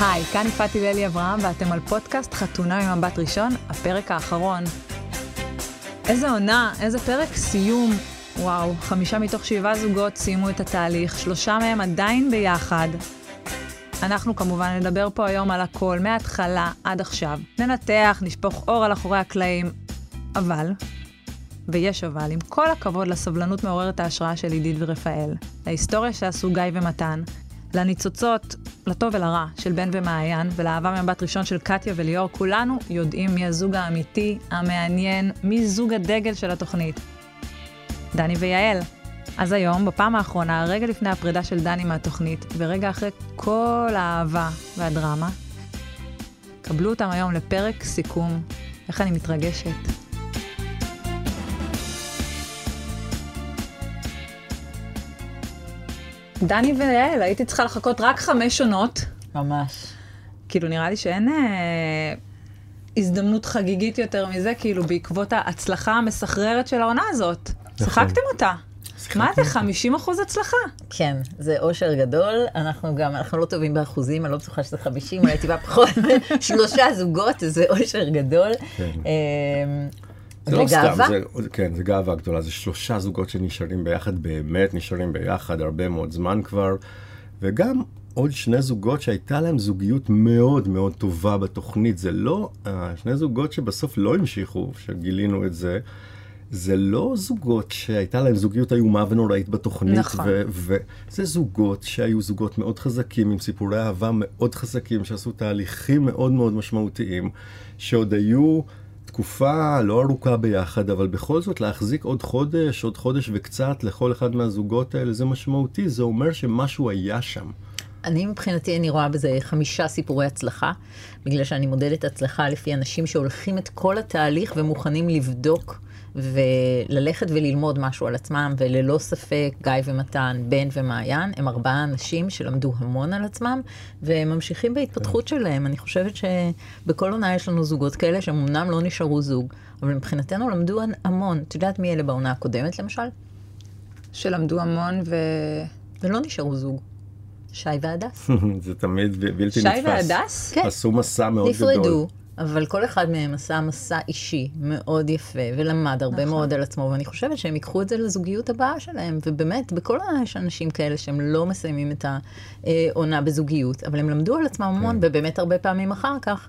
היי, כאן יפעת הללי אברהם, ואתם על פודקאסט חתונה ממבט ראשון, הפרק האחרון. איזה עונה, איזה פרק סיום. וואו, חמישה מתוך שבעה זוגות סיימו את התהליך, שלושה מהם עדיין ביחד. אנחנו כמובן נדבר פה היום על הכל, מההתחלה עד עכשיו. ננתח, נשפוך אור על אחורי הקלעים. אבל, ויש אבל, עם כל הכבוד לסבלנות מעוררת ההשראה של עידית ורפאל, להיסטוריה שעשו גיא ומתן, לניצוצות, לטוב ולרע, של בן ומעיין, ולאהבה ממבט ראשון של קטיה וליאור, כולנו יודעים מי הזוג האמיתי, המעניין, מי זוג הדגל של התוכנית. דני ויעל. אז היום, בפעם האחרונה, רגע לפני הפרידה של דני מהתוכנית, ורגע אחרי כל האהבה והדרמה, קבלו אותם היום לפרק סיכום. איך אני מתרגשת. דני ויעל, הייתי צריכה לחכות רק חמש עונות. ממש. כאילו, נראה לי שאין אה, הזדמנות חגיגית יותר מזה, כאילו, בעקבות ההצלחה המסחררת של העונה הזאת. שיחקתם אותה. מה זה, 50 אחוז הצלחה? כן, זה אושר גדול. אנחנו גם, אנחנו לא טובים באחוזים, אני לא בטוחה שזה 50, אולי טיפה פחות. שלושה זוגות, זה אושר גדול. זה לא סתם. זה, כן, זה גאווה גדולה, זה שלושה זוגות שנשארים ביחד, באמת נשארים ביחד הרבה מאוד זמן כבר, וגם עוד שני זוגות שהייתה להם זוגיות מאוד מאוד טובה בתוכנית, זה לא, אה, שני זוגות שבסוף לא המשיכו, שגילינו את זה, זה לא זוגות שהייתה להם זוגיות איומה ונוראית בתוכנית, נכון. וזה זוגות שהיו זוגות מאוד חזקים, עם סיפורי אהבה מאוד חזקים, שעשו תהליכים מאוד מאוד משמעותיים, שעוד היו תקופה לא ארוכה ביחד, אבל בכל זאת להחזיק עוד חודש, עוד חודש וקצת לכל אחד מהזוגות האלה, זה משמעותי, זה אומר שמשהו היה שם. אני מבחינתי, אני רואה בזה חמישה סיפורי הצלחה, בגלל שאני מודדת הצלחה לפי אנשים שהולכים את כל התהליך ומוכנים לבדוק וללכת וללמוד משהו על עצמם, וללא ספק, גיא ומתן, בן ומעיין, הם ארבעה אנשים שלמדו המון על עצמם, והם ממשיכים בהתפתחות שלהם. אני חושבת שבכל עונה יש לנו זוגות כאלה, שהם אמנם לא נשארו זוג, אבל מבחינתנו למדו המון. את יודעת מי אלה בעונה הקודמת, למשל? שלמדו המון ו... ולא נשארו זוג. שי והדס. זה תמיד בלתי שי נתפס. והדס? כן. עשו מסע מאוד גדול. נפרדו, אבל כל אחד מהם עשה מסע אישי מאוד יפה, ולמד הרבה נכון. מאוד על עצמו, ואני חושבת שהם ייקחו את זה לזוגיות הבאה שלהם, ובאמת, בכל יש אנשים כאלה שהם לא מסיימים את העונה בזוגיות, אבל הם למדו על עצמם המון, כן. ובאמת הרבה פעמים אחר כך.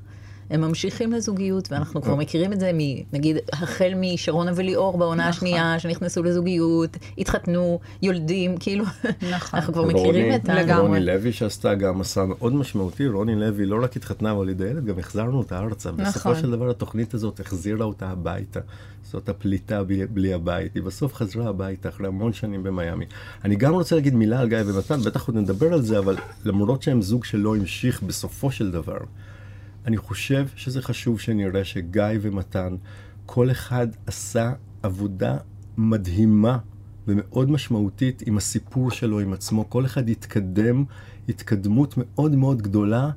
הם ממשיכים לזוגיות, ואנחנו כבר מכירים את זה, נגיד, החל משרונה וליאור בעונה נכון. השנייה, שנכנסו לזוגיות, התחתנו, יולדים, כאילו, נכון. אנחנו כבר מכירים את ה... רוני לוי שעשתה גם מסע מאוד משמעותי, רוני לוי לא רק התחתנה והולידה ילד, גם החזרנו אותה ארצה. בסופו נכון. של דבר התוכנית הזאת החזירה אותה הביתה. זאת הפליטה בלי הבית. היא בסוף חזרה הביתה אחרי המון שנים במיאמי. אני גם רוצה להגיד מילה על גיא ומתן, בטח עוד נדבר על זה, אבל למרות שהם זוג שלא המשיך בסופו של דבר, אני חושב שזה חשוב שנראה שגיא ומתן, כל אחד עשה עבודה מדהימה ומאוד משמעותית עם הסיפור שלו, עם עצמו. כל אחד התקדם התקדמות מאוד מאוד גדולה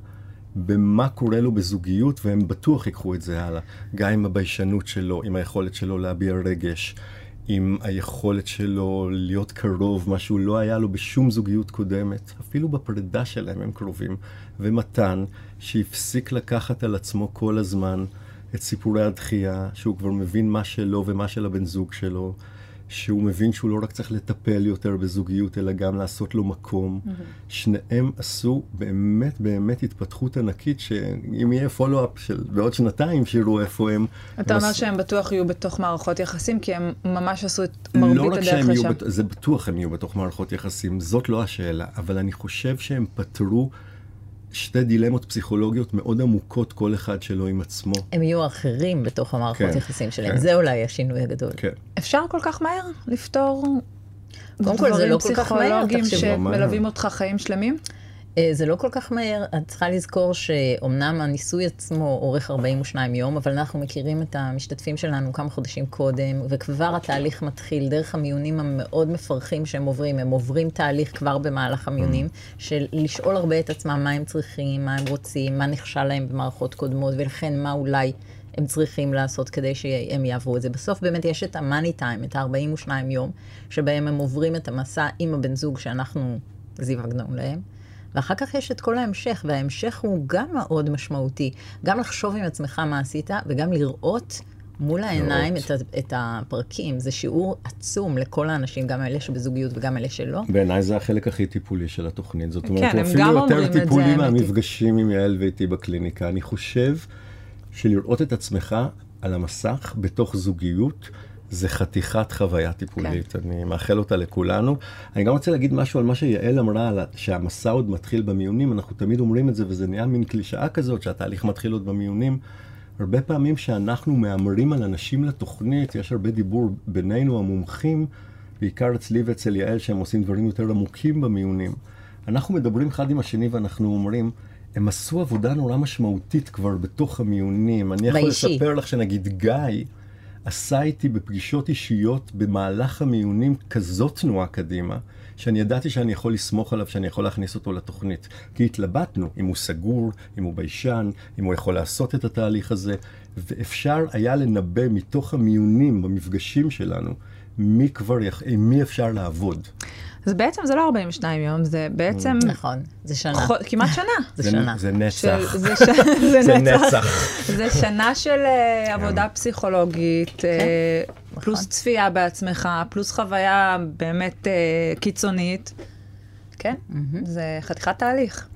במה קורה לו בזוגיות, והם בטוח ייקחו את זה הלאה. גם עם הביישנות שלו, עם היכולת שלו להביע רגש, עם היכולת שלו להיות קרוב, מה שהוא לא היה לו בשום זוגיות קודמת. אפילו בפרידה שלהם הם קרובים. ומתן, שהפסיק לקחת על עצמו כל הזמן את סיפורי הדחייה, שהוא כבר מבין מה שלו ומה של הבן זוג שלו, שהוא מבין שהוא לא רק צריך לטפל יותר בזוגיות, אלא גם לעשות לו מקום. שניהם עשו באמת באמת התפתחות ענקית, שאם יהיה פולו-אפ של בעוד שנתיים, שיראו איפה הם. אתה הם אומר עשו- שהם בטוח יהיו בתוך מערכות יחסים, כי הם ממש עשו את מרבית לא רק הדרך שהם יהיו, לשם. בת... זה בטוח הם יהיו בתוך מערכות יחסים, זאת לא השאלה, אבל אני חושב שהם פתרו שתי דילמות פסיכולוגיות מאוד עמוקות, כל אחד שלו עם עצמו. הם יהיו אחרים בתוך המערכות כן, יחסים שלהם. כן. זה אולי השינוי הגדול. כן. אפשר כל כך מהר לפתור קודם כל, זה דברים לא כל כך מהר, פסיכולוגיים תחשבו. שמלווים אותך חיים שלמים? אה, זה לא כל כך מהר, את צריכה לזכור שאומנם הניסוי עצמו אורך 42 יום, אבל אנחנו מכירים את המשתתפים שלנו כמה חודשים קודם, וכבר התהליך מתחיל דרך המיונים המאוד מפרכים שהם עוברים. הם עוברים תהליך כבר במהלך המיונים, של לשאול הרבה את עצמם מה הם צריכים, מה הם רוצים, מה נכשל להם במערכות קודמות, ולכן מה אולי הם צריכים לעשות כדי שהם יעברו את זה. בסוף באמת יש את המאני טיים, את ה-42 יום, שבהם הם עוברים את המסע עם הבן זוג שאנחנו זיווגנו להם. ואחר כך יש את כל ההמשך, וההמשך הוא גם מאוד משמעותי. גם לחשוב עם עצמך מה עשית, וגם לראות מול העיניים את, את הפרקים. זה שיעור עצום לכל האנשים, גם אלה שבזוגיות וגם אלה שלא. בעיניי זה החלק הכי טיפולי של התוכנית. זאת אומרת, כן, הוא אפילו יותר טיפולי. מהמפגשים עם יעל ואיתי בקליניקה. אני חושב שלראות את עצמך על המסך בתוך זוגיות, זה חתיכת חוויה טיפולית. כן. אני מאחל אותה לכולנו. אני גם רוצה להגיד משהו על מה שיעל אמרה, שהמסע עוד מתחיל במיונים. אנחנו תמיד אומרים את זה, וזה נהיה מין קלישאה כזאת, שהתהליך מתחיל עוד במיונים. הרבה פעמים שאנחנו מהמרים על אנשים לתוכנית, יש הרבה דיבור בינינו המומחים, בעיקר אצלי ואצל יעל, שהם עושים דברים יותר עמוקים במיונים. אנחנו מדברים אחד עם השני ואנחנו אומרים, הם עשו עבודה נורא משמעותית כבר בתוך המיונים. אני יכול באישי. לספר לך שנגיד גיא עשה איתי בפגישות אישיות במהלך המיונים כזאת תנועה קדימה, שאני ידעתי שאני יכול לסמוך עליו, שאני יכול להכניס אותו לתוכנית. כי התלבטנו אם הוא סגור, אם הוא ביישן, אם הוא יכול לעשות את התהליך הזה, ואפשר היה לנבא מתוך המיונים במפגשים שלנו, מי כבר. עם מי אפשר לעבוד. אז בעצם זה לא 42 יום, זה בעצם נכון, זה שנה. כמעט שנה. זה שנה. זה נצח. זה נצח. זה שנה של אה, עבודה פסיכולוגית, אה, פלוס נכון. צפייה בעצמך, פלוס חוויה באמת אה, קיצונית. כן, זה חתיכת תהליך.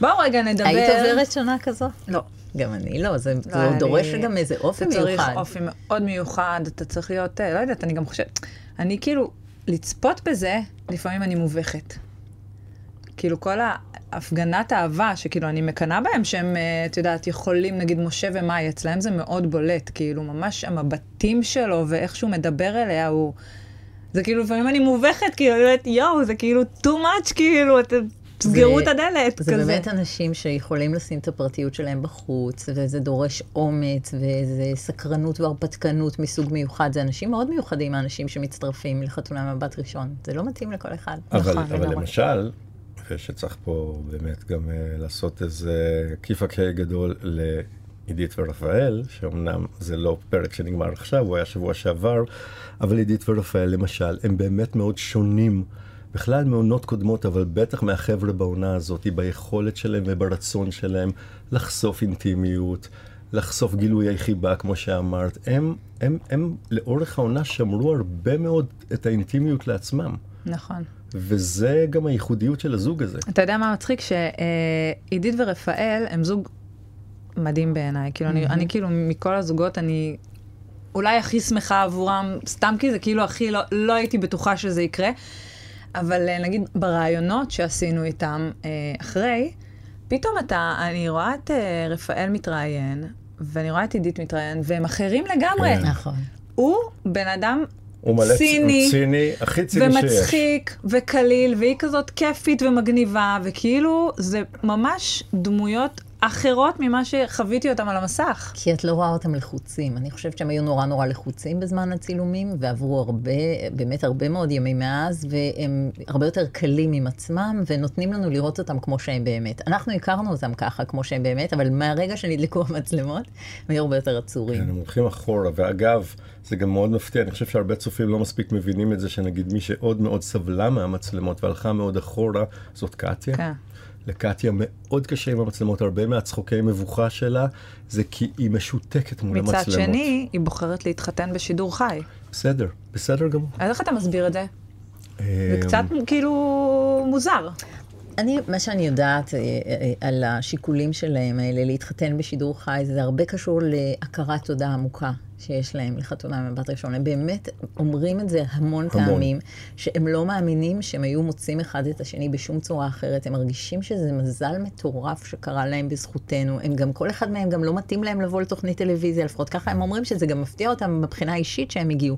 בואו רגע נדבר. היית עוברת שנה כזו? לא. גם אני לא, זה, לא, זה אני- דורש גם איזה אופי אתה צריך מיוחד. אופי מאוד מיוחד, אתה צריך להיות, לא יודעת, אני גם חושבת, אני כאילו, לצפות בזה, לפעמים אני מובכת. כאילו כל ההפגנת אהבה, שכאילו אני מקנאה בהם, שהם, אה, את יודעת, יכולים, נגיד משה ומאי, אצלהם זה מאוד בולט, כאילו ממש המבטים שלו ואיך שהוא מדבר אליה, הוא... זה כאילו, לפעמים אני מובכת, כאילו, יואו, זה כאילו too much, כאילו, אתם תסגרו זה- את הדלת, זה כזה. באמת אנשים שיכולים לשים את הפרטיות שלהם בחוץ, וזה דורש אומץ, וזה סקרנות והרפתקנות מסוג מיוחד. זה אנשים מאוד מיוחדים, האנשים שמצטרפים לחתונה מבט ראשון. זה לא מתאים לכל אחד. אבל, נכון, אבל. למשל, ושצריך פה באמת גם uh, לעשות איזה כיפק גדול לעידית ורפאל, שאומנם זה לא פרק שנגמר עכשיו, הוא היה שבוע שעבר, אבל עידית ורפאל למשל, הם באמת מאוד שונים. בכלל מעונות קודמות, אבל בטח מהחבר'ה בעונה הזאת, ביכולת שלהם וברצון שלהם לחשוף אינטימיות, לחשוף גילויי חיבה, כמו שאמרת. הם, הם, הם לאורך העונה שמרו הרבה מאוד את האינטימיות לעצמם. נכון. וזה גם הייחודיות של הזוג הזה. אתה יודע מה מצחיק? שעידית ורפאל הם זוג מדהים בעיניי. כאילו, אני, אני כאילו, מכל הזוגות, אני אולי הכי שמחה עבורם, סתם כי זה כאילו הכי, לא, לא הייתי בטוחה שזה יקרה. אבל אה, נגיד ברעיונות שעשינו איתם אה, אחרי, פתאום אתה, אני רואה את אה, רפאל מתראיין, ואני רואה את עידית מתראיין, והם אחרים לגמרי. כן. נכון. הוא בן אדם הוא מלא ציני, הוא ציני, הכי ציני שיש. ומצחיק, וקליל, והיא כזאת כיפית ומגניבה, וכאילו, זה ממש דמויות אחרות ממה שחוויתי אותם על המסך. כי את לא רואה אותם לחוצים. אני חושבת שהם היו נורא נורא לחוצים בזמן הצילומים, ועברו הרבה, באמת הרבה מאוד ימים מאז, והם הרבה יותר קלים עם עצמם, ונותנים לנו לראות אותם כמו שהם באמת. אנחנו הכרנו אותם ככה, כמו שהם באמת, אבל מהרגע שנדלקו המצלמות, הם היו הרבה יותר כן, עצורים. הם הולכים אחורה, ואגב, זה גם מאוד מפתיע, אני חושב שהרבה צופים לא מספיק מבינים את זה, שנגיד מי שעוד מאוד סבלה מהמצלמות והלכה מאוד אחורה, זאת קטיה. כן. לקטיה מאוד קשה עם המצלמות, הרבה מהצחוקי מבוכה שלה, זה כי היא משותקת מול מצד המצלמות. שני, היא בוחרת להתחתן בשידור חי. בסדר, בסדר גמור. אז איך אתה מסביר את זה? זה אה, קצת כאילו מוזר. אני, מה שאני יודעת אה, אה, על השיקולים שלהם האלה להתחתן בשידור חי, זה הרבה קשור להכרת תודה עמוקה שיש להם לחתונה ממבט ראשון. הם באמת אומרים את זה המון, המון. פעמים, שהם לא מאמינים שהם היו מוצאים אחד את השני בשום צורה אחרת. הם מרגישים שזה מזל מטורף שקרה להם בזכותנו. הם גם, כל אחד מהם גם לא מתאים להם לבוא לתוכנית טלוויזיה, לפחות ככה הם אומרים שזה גם מפתיע אותם מבחינה אישית שהם הגיעו.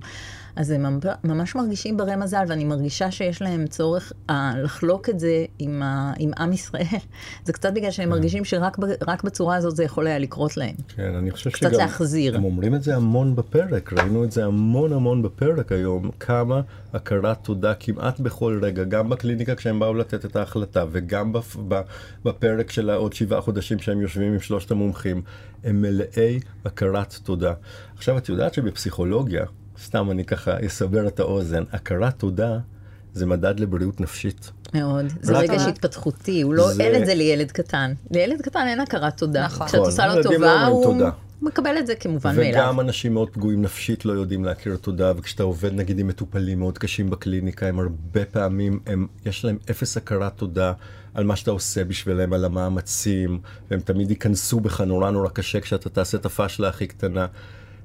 אז הם ממש מרגישים ברי מזל, ואני מרגישה שיש להם צורך אה, לחלוק את זה עם, ה, עם עם ישראל. זה קצת בגלל שהם מרגישים שרק בצורה הזאת זה יכול היה לקרות להם. כן, אני חושב קצת שגם... להחזיר. הם אומרים את זה המון בפרק, ראינו את זה המון המון בפרק היום, כמה הכרת תודה כמעט בכל רגע, גם בקליניקה כשהם באו לתת את ההחלטה, וגם בפרק של העוד שבעה חודשים שהם יושבים עם שלושת המומחים, הם מלאי הכרת תודה. עכשיו, את יודעת שבפסיכולוגיה, סתם אני ככה אסבר את האוזן, הכרת תודה זה מדד לבריאות נפשית. מאוד. זה רק- רגש התפתחותי, הוא לא, זה- אין את זה לילד קטן. לילד קטן אין הכרת תודה. נכון. כשאת עושה לו לא טובה, אומרים הוא תודה. מקבל את זה כמובן מאליו. וגם אנשים מאוד פגועים נפשית לא יודעים להכיר תודה, וכשאתה עובד נגיד עם מטופלים מאוד קשים בקליניקה, הם הרבה פעמים, הם, יש להם אפס הכרת תודה על מה שאתה עושה בשבילם, על המאמצים, והם תמיד ייכנסו בך נורא נורא קשה כשאתה תעשה את הפאשלה הכי קטנה.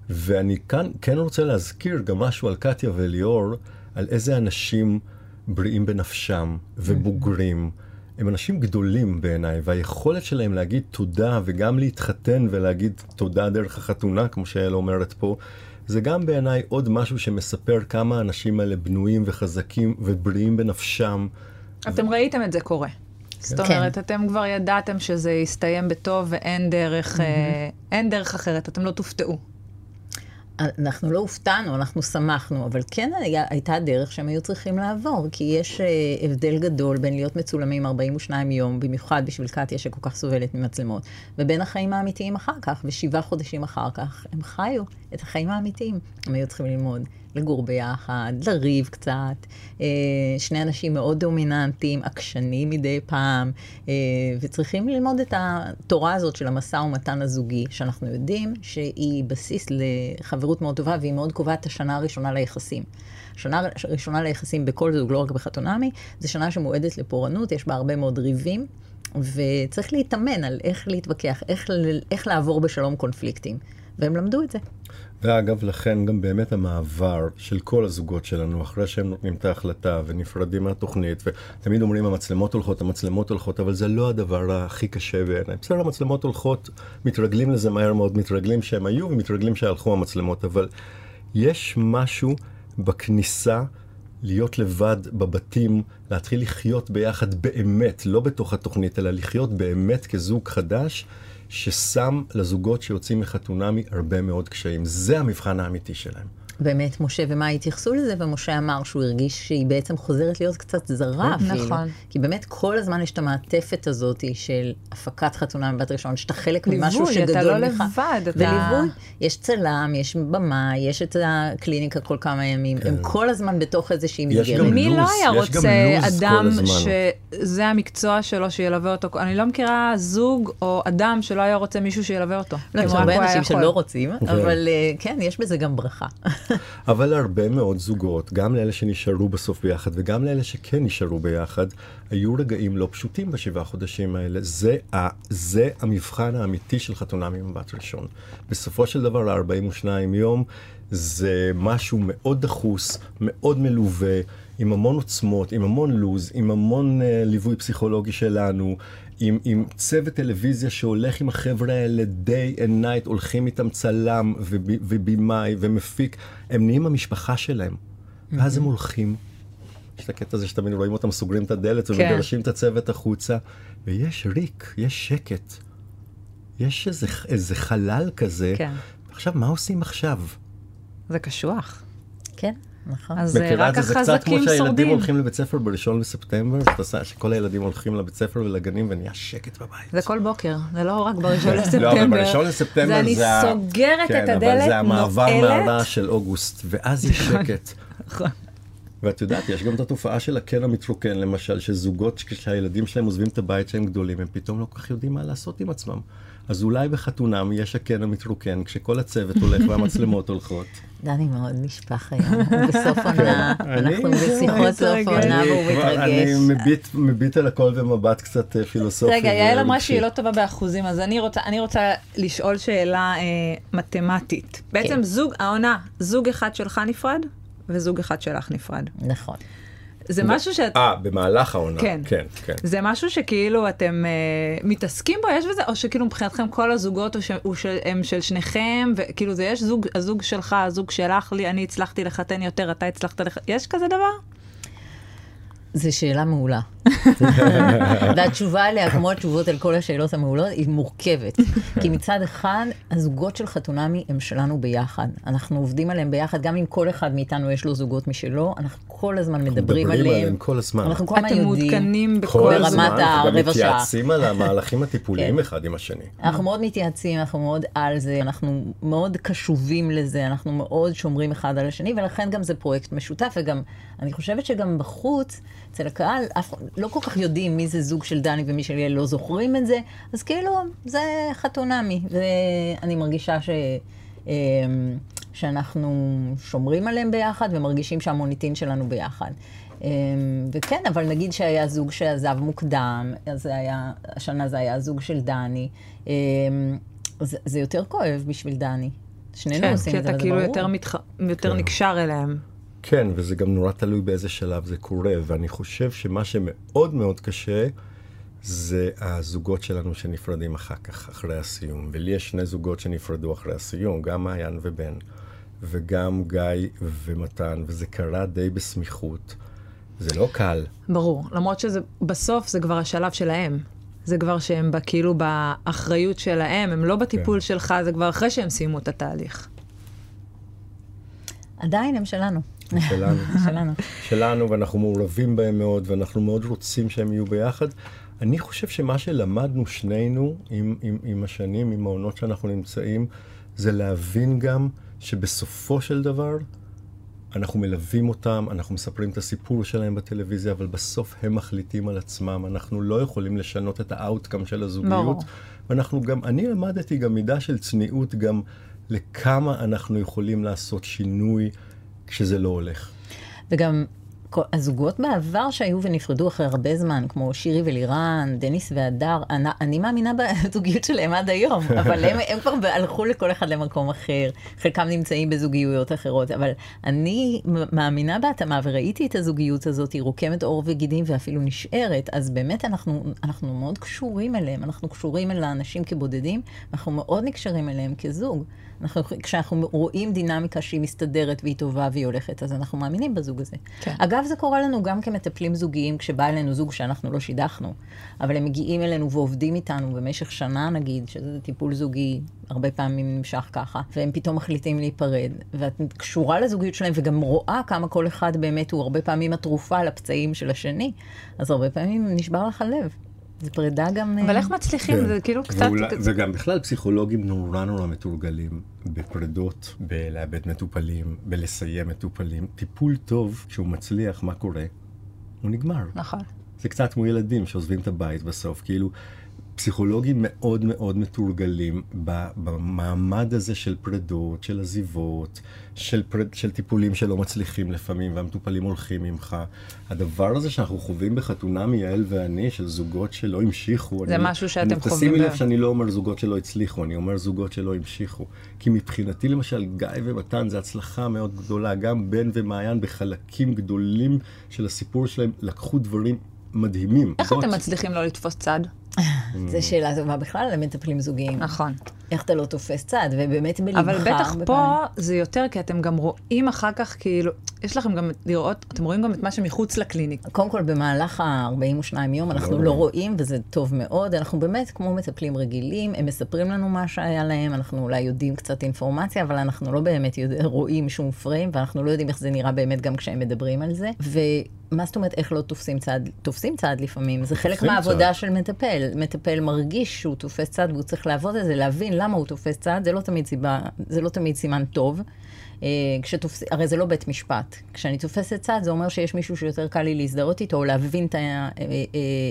ואני כאן כן רוצה להזכיר גם משהו על קטיה וליאור, על איזה אנשים בריאים בנפשם ובוגרים. הם אנשים גדולים בעיניי, והיכולת שלהם להגיד תודה וגם להתחתן ולהגיד תודה דרך החתונה, כמו שאלה אומרת פה, זה גם בעיניי עוד משהו שמספר כמה האנשים האלה בנויים וחזקים ובריאים בנפשם. אתם ראיתם את זה קורה. זאת כן. אומרת, אתם כבר ידעתם שזה יסתיים בטוב ואין דרך, אה, אין דרך אחרת, אתם לא תופתעו. אנחנו לא הופתענו, אנחנו שמחנו, אבל כן היה, הייתה דרך שהם היו צריכים לעבור, כי יש אה, הבדל גדול בין להיות מצולמים 42 יום, במיוחד בשביל קטיה שכל כך סובלת ממצלמות, ובין החיים האמיתיים אחר כך, ושבעה חודשים אחר כך, הם חיו את החיים האמיתיים. הם היו צריכים ללמוד לגור ביחד, לריב קצת, אה, שני אנשים מאוד דומיננטיים, עקשנים מדי פעם, אה, וצריכים ללמוד את התורה הזאת של המשא ומתן הזוגי, שאנחנו יודעים שהיא בסיס לחברות מאוד טובה, והיא מאוד קובעת את השנה הראשונה ליחסים. שנה ראשונה ליחסים בכל זוג, לא רק בחתונמי, זו שנה שמועדת לפורענות, יש בה הרבה מאוד ריבים, וצריך להתאמן על איך להתווכח, איך, איך לעבור בשלום קונפליקטים. והם למדו את זה. ואגב, לכן גם באמת המעבר של כל הזוגות שלנו, אחרי שהם נותנים את ההחלטה ונפרדים מהתוכנית, ותמיד אומרים המצלמות הולכות, המצלמות הולכות, אבל זה לא הדבר הכי קשה בעיניי. בסדר, המצלמות הולכות, מתרגלים לזה מהר מאוד, מתרגלים שהם היו ומתרגלים שהלכו המצלמות, אבל יש משהו בכניסה להיות לבד בבתים, להתחיל לחיות ביחד באמת, לא בתוך התוכנית, אלא לחיות באמת כזוג חדש, ששם לזוגות שיוצאים מחתונמי הרבה מאוד קשיים. זה המבחן האמיתי שלהם. באמת, משה ומה התייחסו לזה, ומשה אמר שהוא הרגיש שהיא בעצם חוזרת להיות קצת זרה אפילו. נכון. כי באמת כל הזמן יש את המעטפת הזאת של הפקת חתונה מבת ראשון, שאתה חלק ממשהו ליווי, אתה שגדול לא. לבד, אתה- וליווי, יש צלם, יש במה, יש את הקליניקה כל כמה ימים, הם כל הזמן בתוך איזושהי יש מסגרת. גם מי לוז, לא היה יש גם רוצה אדם. שזה המקצוע שלו שילווה אותו? אני לא מכירה זוג או אדם שלא היה רוצה מישהו שילווה אותו. לא, יש הרבה אנשים. שלא רוצים, אבל אה, כן, יש בזה גם ברכה. אבל הרבה מאוד זוגות, גם לאלה שנשארו בסוף ביחד וגם לאלה שכן נשארו ביחד, היו רגעים לא פשוטים בשבעה חודשים האלה. זה, ה, זה המבחן האמיתי של חתונה ממבט ראשון. בסופו של דבר, ה-42 יום זה משהו מאוד דחוס, מאוד מלווה, עם המון עוצמות, עם המון לוז, עם המון uh, ליווי פסיכולוגי שלנו. עם, עם צוות טלוויזיה שהולך עם החבר'ה האלה day and night, הולכים איתם צלם וב- ובימאי ומפיק, הם נהיים המשפחה שלהם. ואז הם הולכים, יש את הקטע הזה שתמיד רואים אותם סוגרים את הדלת כן. ומגרשים את הצוות החוצה, ויש ריק, יש שקט. יש איזה, איזה חלל כזה. כן. עכשיו, מה עושים עכשיו? זה קשוח. כן, נכון. אז אה, מכירה רק את זה? זה קצת כמו החזקים שהילדים שורדים. הולכים לבית ספר בראשון עושה- שכל הילדים הולכים לבית ספר ולגנים ונהיה שקט בבית. זה כל בוקר, זה לא רק בראשון לספטמבר. לא, אבל בראשון לספטמבר זה אני סוגרת כן, את הדלת, אבל זה המעבר נועלת. מהרעש של אוגוסט, ואז יש שקט. נכון. ואת יודעת, יש גם את התופעה של הקן המתרוקן, למשל, שזוגות, כשהילדים שלהם עוזבים את הבית שהם גדולים, הם פתאום לא כל כך יודעים מה לעשות עם עצמם. אז אולי בחתונם יש הקן המתרוקן, כשכל הצוות הולך והמצלמות הולכות. דני מאוד נשפך היום, בסוף עונה, כן. אני- אנחנו בשיחות סוף. עונה והוא מתרגש. אני מביט, על הכל במבט קצת אה, פילוסופי. רגע, יעל אמרה. שהיא לא טובה באחוזים, אז אני רוצה, לשאול שאלה אה, מתמטית. בעצם כן. זוג, העונה, זוג אחד שלך נפרד, וזוג אחד שלך נפרד. נכון. זה משהו שאת... אה, במהלך העונה. כן. כן, כן. זה משהו שכאילו אתם אה, מתעסקים בו, יש בזה, או שכאילו מבחינתכם כל הזוגות ש, הם של שניכם, וכאילו זה יש זוג, הזוג שלך, הזוג שלך לי, אני הצלחתי לחתן יותר, אתה הצלחת לח... יש כזה דבר? זו שאלה מעולה. והתשובה עליה, כמו התשובות על כל השאלות המעולות, היא מורכבת. כי מצד אחד, הזוגות של חתונמי הם שלנו ביחד. אנחנו עובדים עליהם ביחד, גם אם כל אחד מאיתנו יש לו זוגות משלו, אנחנו כל הזמן מדברים מדברים עליהם. עליהם כל הזמן. אנחנו כל הזמן אתם יודעים. מעודכנים כל בכל ברמת הזמן, הרבע וגם שעה. מתייעצים על המהלכים הטיפוליים כן. אחד עם השני. אנחנו מאוד מתייעצים, אנחנו מאוד על זה, אנחנו מאוד קשובים לזה, אנחנו מאוד שומרים אחד על השני, ולכן גם זה פרויקט משותף, וגם, אני חושבת שגם בחוץ, אצל הקהל, אף, לא כל כך יודעים מי זה זוג של דני ומי של יעל, לא זוכרים את זה, אז כאילו, זה חתונמי. ואני מרגישה ש... אמ, שאנחנו שומרים עליהם ביחד ומרגישים שהמוניטין שלנו ביחד. אמ, וכן, אבל נגיד שהיה זוג שעזב מוקדם, אז זה היה, השנה זה היה זוג של דני. אמ, זה, זה יותר כואב בשביל דני. שנינו כן, עושים כי את זה, אתה וזה כאילו ברור. יותר, מתח... יותר כן. נקשר אליהם. כן, וזה גם נורא תלוי באיזה שלב זה קורה, ואני חושב שמה שמאוד מאוד קשה זה הזוגות שלנו שנפרדים אחר כך, אחרי הסיום. ולי יש שני זוגות שנפרדו אחרי הסיום, גם מעיין ובן, וגם גיא ומתן, וזה קרה די בסמיכות. זה לא קל. ברור, למרות שזה, בסוף זה כבר השלב שלהם. זה כבר שהם ב- כאילו באחריות שלהם, הם לא בטיפול כן. שלך, זה כבר אחרי שהם סיימו את התהליך. עדיין הם שלנו. שלנו. שלנו. שלנו, ואנחנו מעורבים בהם מאוד, ואנחנו מאוד רוצים שהם יהיו ביחד. אני חושב שמה שלמדנו שנינו עם, עם, עם השנים, עם העונות שאנחנו נמצאים, זה להבין גם שבסופו של דבר, אנחנו מלווים אותם, אנחנו מספרים את הסיפור שלהם בטלוויזיה, אבל בסוף הם מחליטים על עצמם. אנחנו לא יכולים לשנות את ה outcome של הזוגיות. ברור. ואנחנו גם, אני למדתי גם מידה של צניעות גם לכמה אנחנו יכולים לעשות שינוי כשזה לא הולך. וגם הזוגות בעבר שהיו ונפרדו אחרי הרבה זמן, כמו שירי ולירן, דניס והדר, אני, אני מאמינה בזוגיות שלהם עד היום, אבל הם, הם כבר הלכו לכל אחד למקום אחר, חלקם נמצאים בזוגיות אחרות, אבל אני מאמינה בהתאמה וראיתי את הזוגיות הזאת, היא רוקמת עור וגידים ואפילו נשארת, אז באמת אנחנו, אנחנו מאוד קשורים אליהם, אנחנו קשורים אל האנשים כבודדים, אנחנו מאוד נקשרים אליהם כזוג. אנחנו, כשאנחנו רואים דינמיקה שהיא מסתדרת והיא טובה והיא הולכת, אז אנחנו מאמינים בזוג הזה. כן. אגב, זה קורה לנו גם כמטפלים זוגיים, כשבא אלינו זוג שאנחנו לא שידכנו, אבל הם מגיעים אלינו ועובדים איתנו במשך שנה, נגיד, שזה טיפול זוגי, הרבה פעמים נמשך ככה, והם פתאום מחליטים להיפרד, ואת קשורה לזוגיות שלהם וגם רואה כמה כל אחד באמת הוא הרבה פעמים התרופה לפצעים של השני, אז הרבה פעמים נשבר לך הלב. זו פרידה גם... אבל אה, איך מצליחים? כן. זה כאילו קצת... ואולי, וגם בכלל פסיכולוגים נורא נורא מתורגלים בפרדות, בלאבד מטופלים, בלסיים מטופלים. טיפול טוב, כשהוא מצליח, מה קורה? הוא נגמר. נכון. זה קצת כמו ילדים שעוזבים את הבית בסוף, כאילו פסיכולוגים מאוד מאוד מתורגלים במעמד הזה של פרדות, של עזיבות, של, פרד, של טיפולים שלא מצליחים לפעמים והמטופלים הולכים ממך. הדבר הזה שאנחנו חווים בחתונה מיעל ואני, של זוגות שלא המשיכו. זה אני, משהו שאתם אני, חווים תשימי לב שאני לא אומר זוגות שלא הצליחו, אני אומר זוגות שלא המשיכו. כי מבחינתי למשל גיא ומתן זה הצלחה מאוד גדולה, גם בן ומעיין בחלקים גדולים של הסיפור שלהם לקחו דברים מדהימים. איך זאת- אתם מצליחים לא לתפוס צד? זו שאלה טובה בכלל למטפלים זוגיים. נכון. איך אתה לא תופס צד, ובאמת בלבך... אבל בטח פה. זה יותר, כי אתם גם רואים אחר כך, כאילו, יש לכם גם לראות, אתם רואים גם את מה שמחוץ לקליניקה. קודם כל, במהלך ה-42 יום אנחנו לא לא רואים. רואים, וזה טוב מאוד. אנחנו באמת כמו מטפלים רגילים, הם מספרים לנו מה שהיה להם, אנחנו אולי יודעים קצת אינפורמציה, אבל אנחנו לא באמת יודע, רואים שום פריים, ואנחנו לא יודעים איך זה נראה באמת גם כשהם מדברים על זה. ומה זאת אומרת, איך לא תופסים צד? תופסים צד לפעמים, זה חלק מהעבודה צד. של מטפל. מטפל מרגיש שהוא תופס צד והוא צריך לעבוד על זה, להבין למה הוא תופס צד, זה לא תמיד, סיבה, זה לא תמיד סימן טוב. אה, כשתופס, הרי זה לא בית משפט. כשאני תופסת צד, זה אומר שיש מישהו שיותר קל לי להזדהות איתו, או להבין את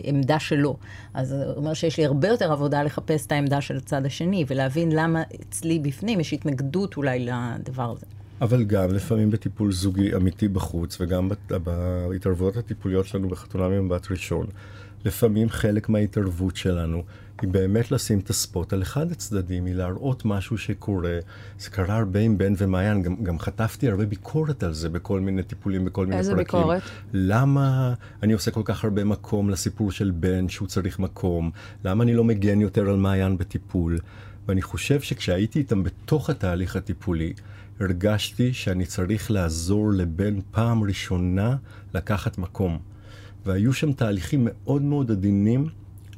העמדה שלו. אז זה אומר שיש לי הרבה יותר עבודה לחפש את העמדה של הצד השני, ולהבין למה אצלי בפנים יש התנגדות אולי לדבר הזה. אבל גם לפעמים בטיפול זוגי אמיתי בחוץ, וגם בת- בהתערבויות הטיפוליות שלנו בחתונה ממבט ראשון, לפעמים חלק מההתערבות שלנו היא באמת לשים את הספוט על אחד הצדדים, היא להראות משהו שקורה. זה קרה הרבה עם בן ומעיין, גם, גם חטפתי הרבה ביקורת על זה בכל מיני טיפולים, בכל מיני איזה פרקים. ביקורת? למה אני עושה כל כך הרבה מקום לסיפור של בן שהוא צריך מקום? למה אני לא מגן יותר על מעיין בטיפול? ואני חושב שכשהייתי איתם בתוך התהליך הטיפולי, הרגשתי שאני צריך לעזור לבן פעם ראשונה לקחת מקום. והיו שם תהליכים מאוד מאוד עדינים,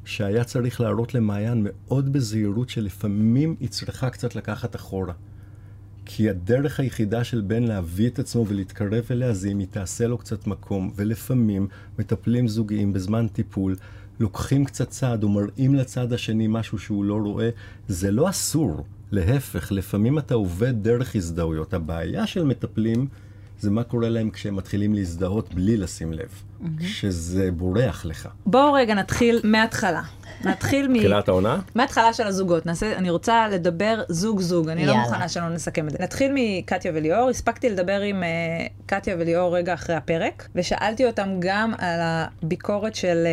שהיה צריך להראות למעיין מאוד בזהירות שלפעמים היא צריכה קצת לקחת אחורה. כי הדרך היחידה של בן להביא את עצמו ולהתקרב אליה זה אם היא תעשה לו קצת מקום, ולפעמים מטפלים זוגיים בזמן טיפול לוקחים קצת צעד או מראים לצד השני משהו שהוא לא רואה, זה לא אסור. להפך, לפעמים אתה עובד דרך הזדהויות. הבעיה של מטפלים זה מה קורה להם כשהם מתחילים להזדהות בלי לשים לב, שזה בורח לך. בואו רגע נתחיל מההתחלה. נתחיל מ... תחילת העונה? מההתחלה של הזוגות. נעשה, אני רוצה לדבר זוג-זוג, אני לא יאללה. מוכנה שלא נסכם את זה. נתחיל מקטיה וליאור. הספקתי לדבר עם uh, קטיה וליאור רגע אחרי הפרק, ושאלתי אותם גם על הביקורת של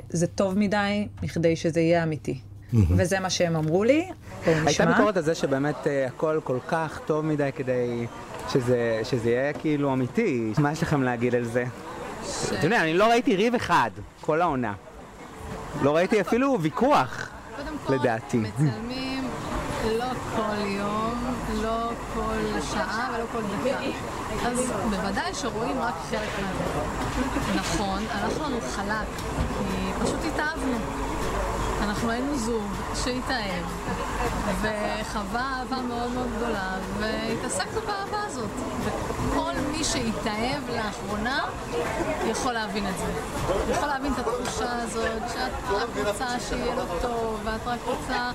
uh, זה טוב מדי מכדי שזה יהיה אמיתי. וזה מה שהם אמרו לי. בואו הייתה. ביקורת על זה שבאמת אה, הכל כל כך טוב מדי כדי שזה, שזה יהיה כאילו אמיתי. מה יש לכם להגיד על זה? אתה יודע, אני לא ראיתי ריב אחד כל העונה. לא ראיתי אפילו ויכוח, קודם כל, לדעתי. מצלמים לא כל יום, לא כל שעה ולא כל דקה. אז בוודאי שרואים רק חלק מהזה. נכון, הלך לנו חלק, כי פשוט התאהבנו. אנחנו היינו זוג שהתאהב, וחווה אהבה מאוד מאוד גדולה, והתעסקנו באהבה הזאת. וכל מי שהתאהב לאחרונה יכול להבין את זה. יכול להבין את התחושה הזאת, שאת רק רוצה שיהיה לו טוב, ואת רק רוצה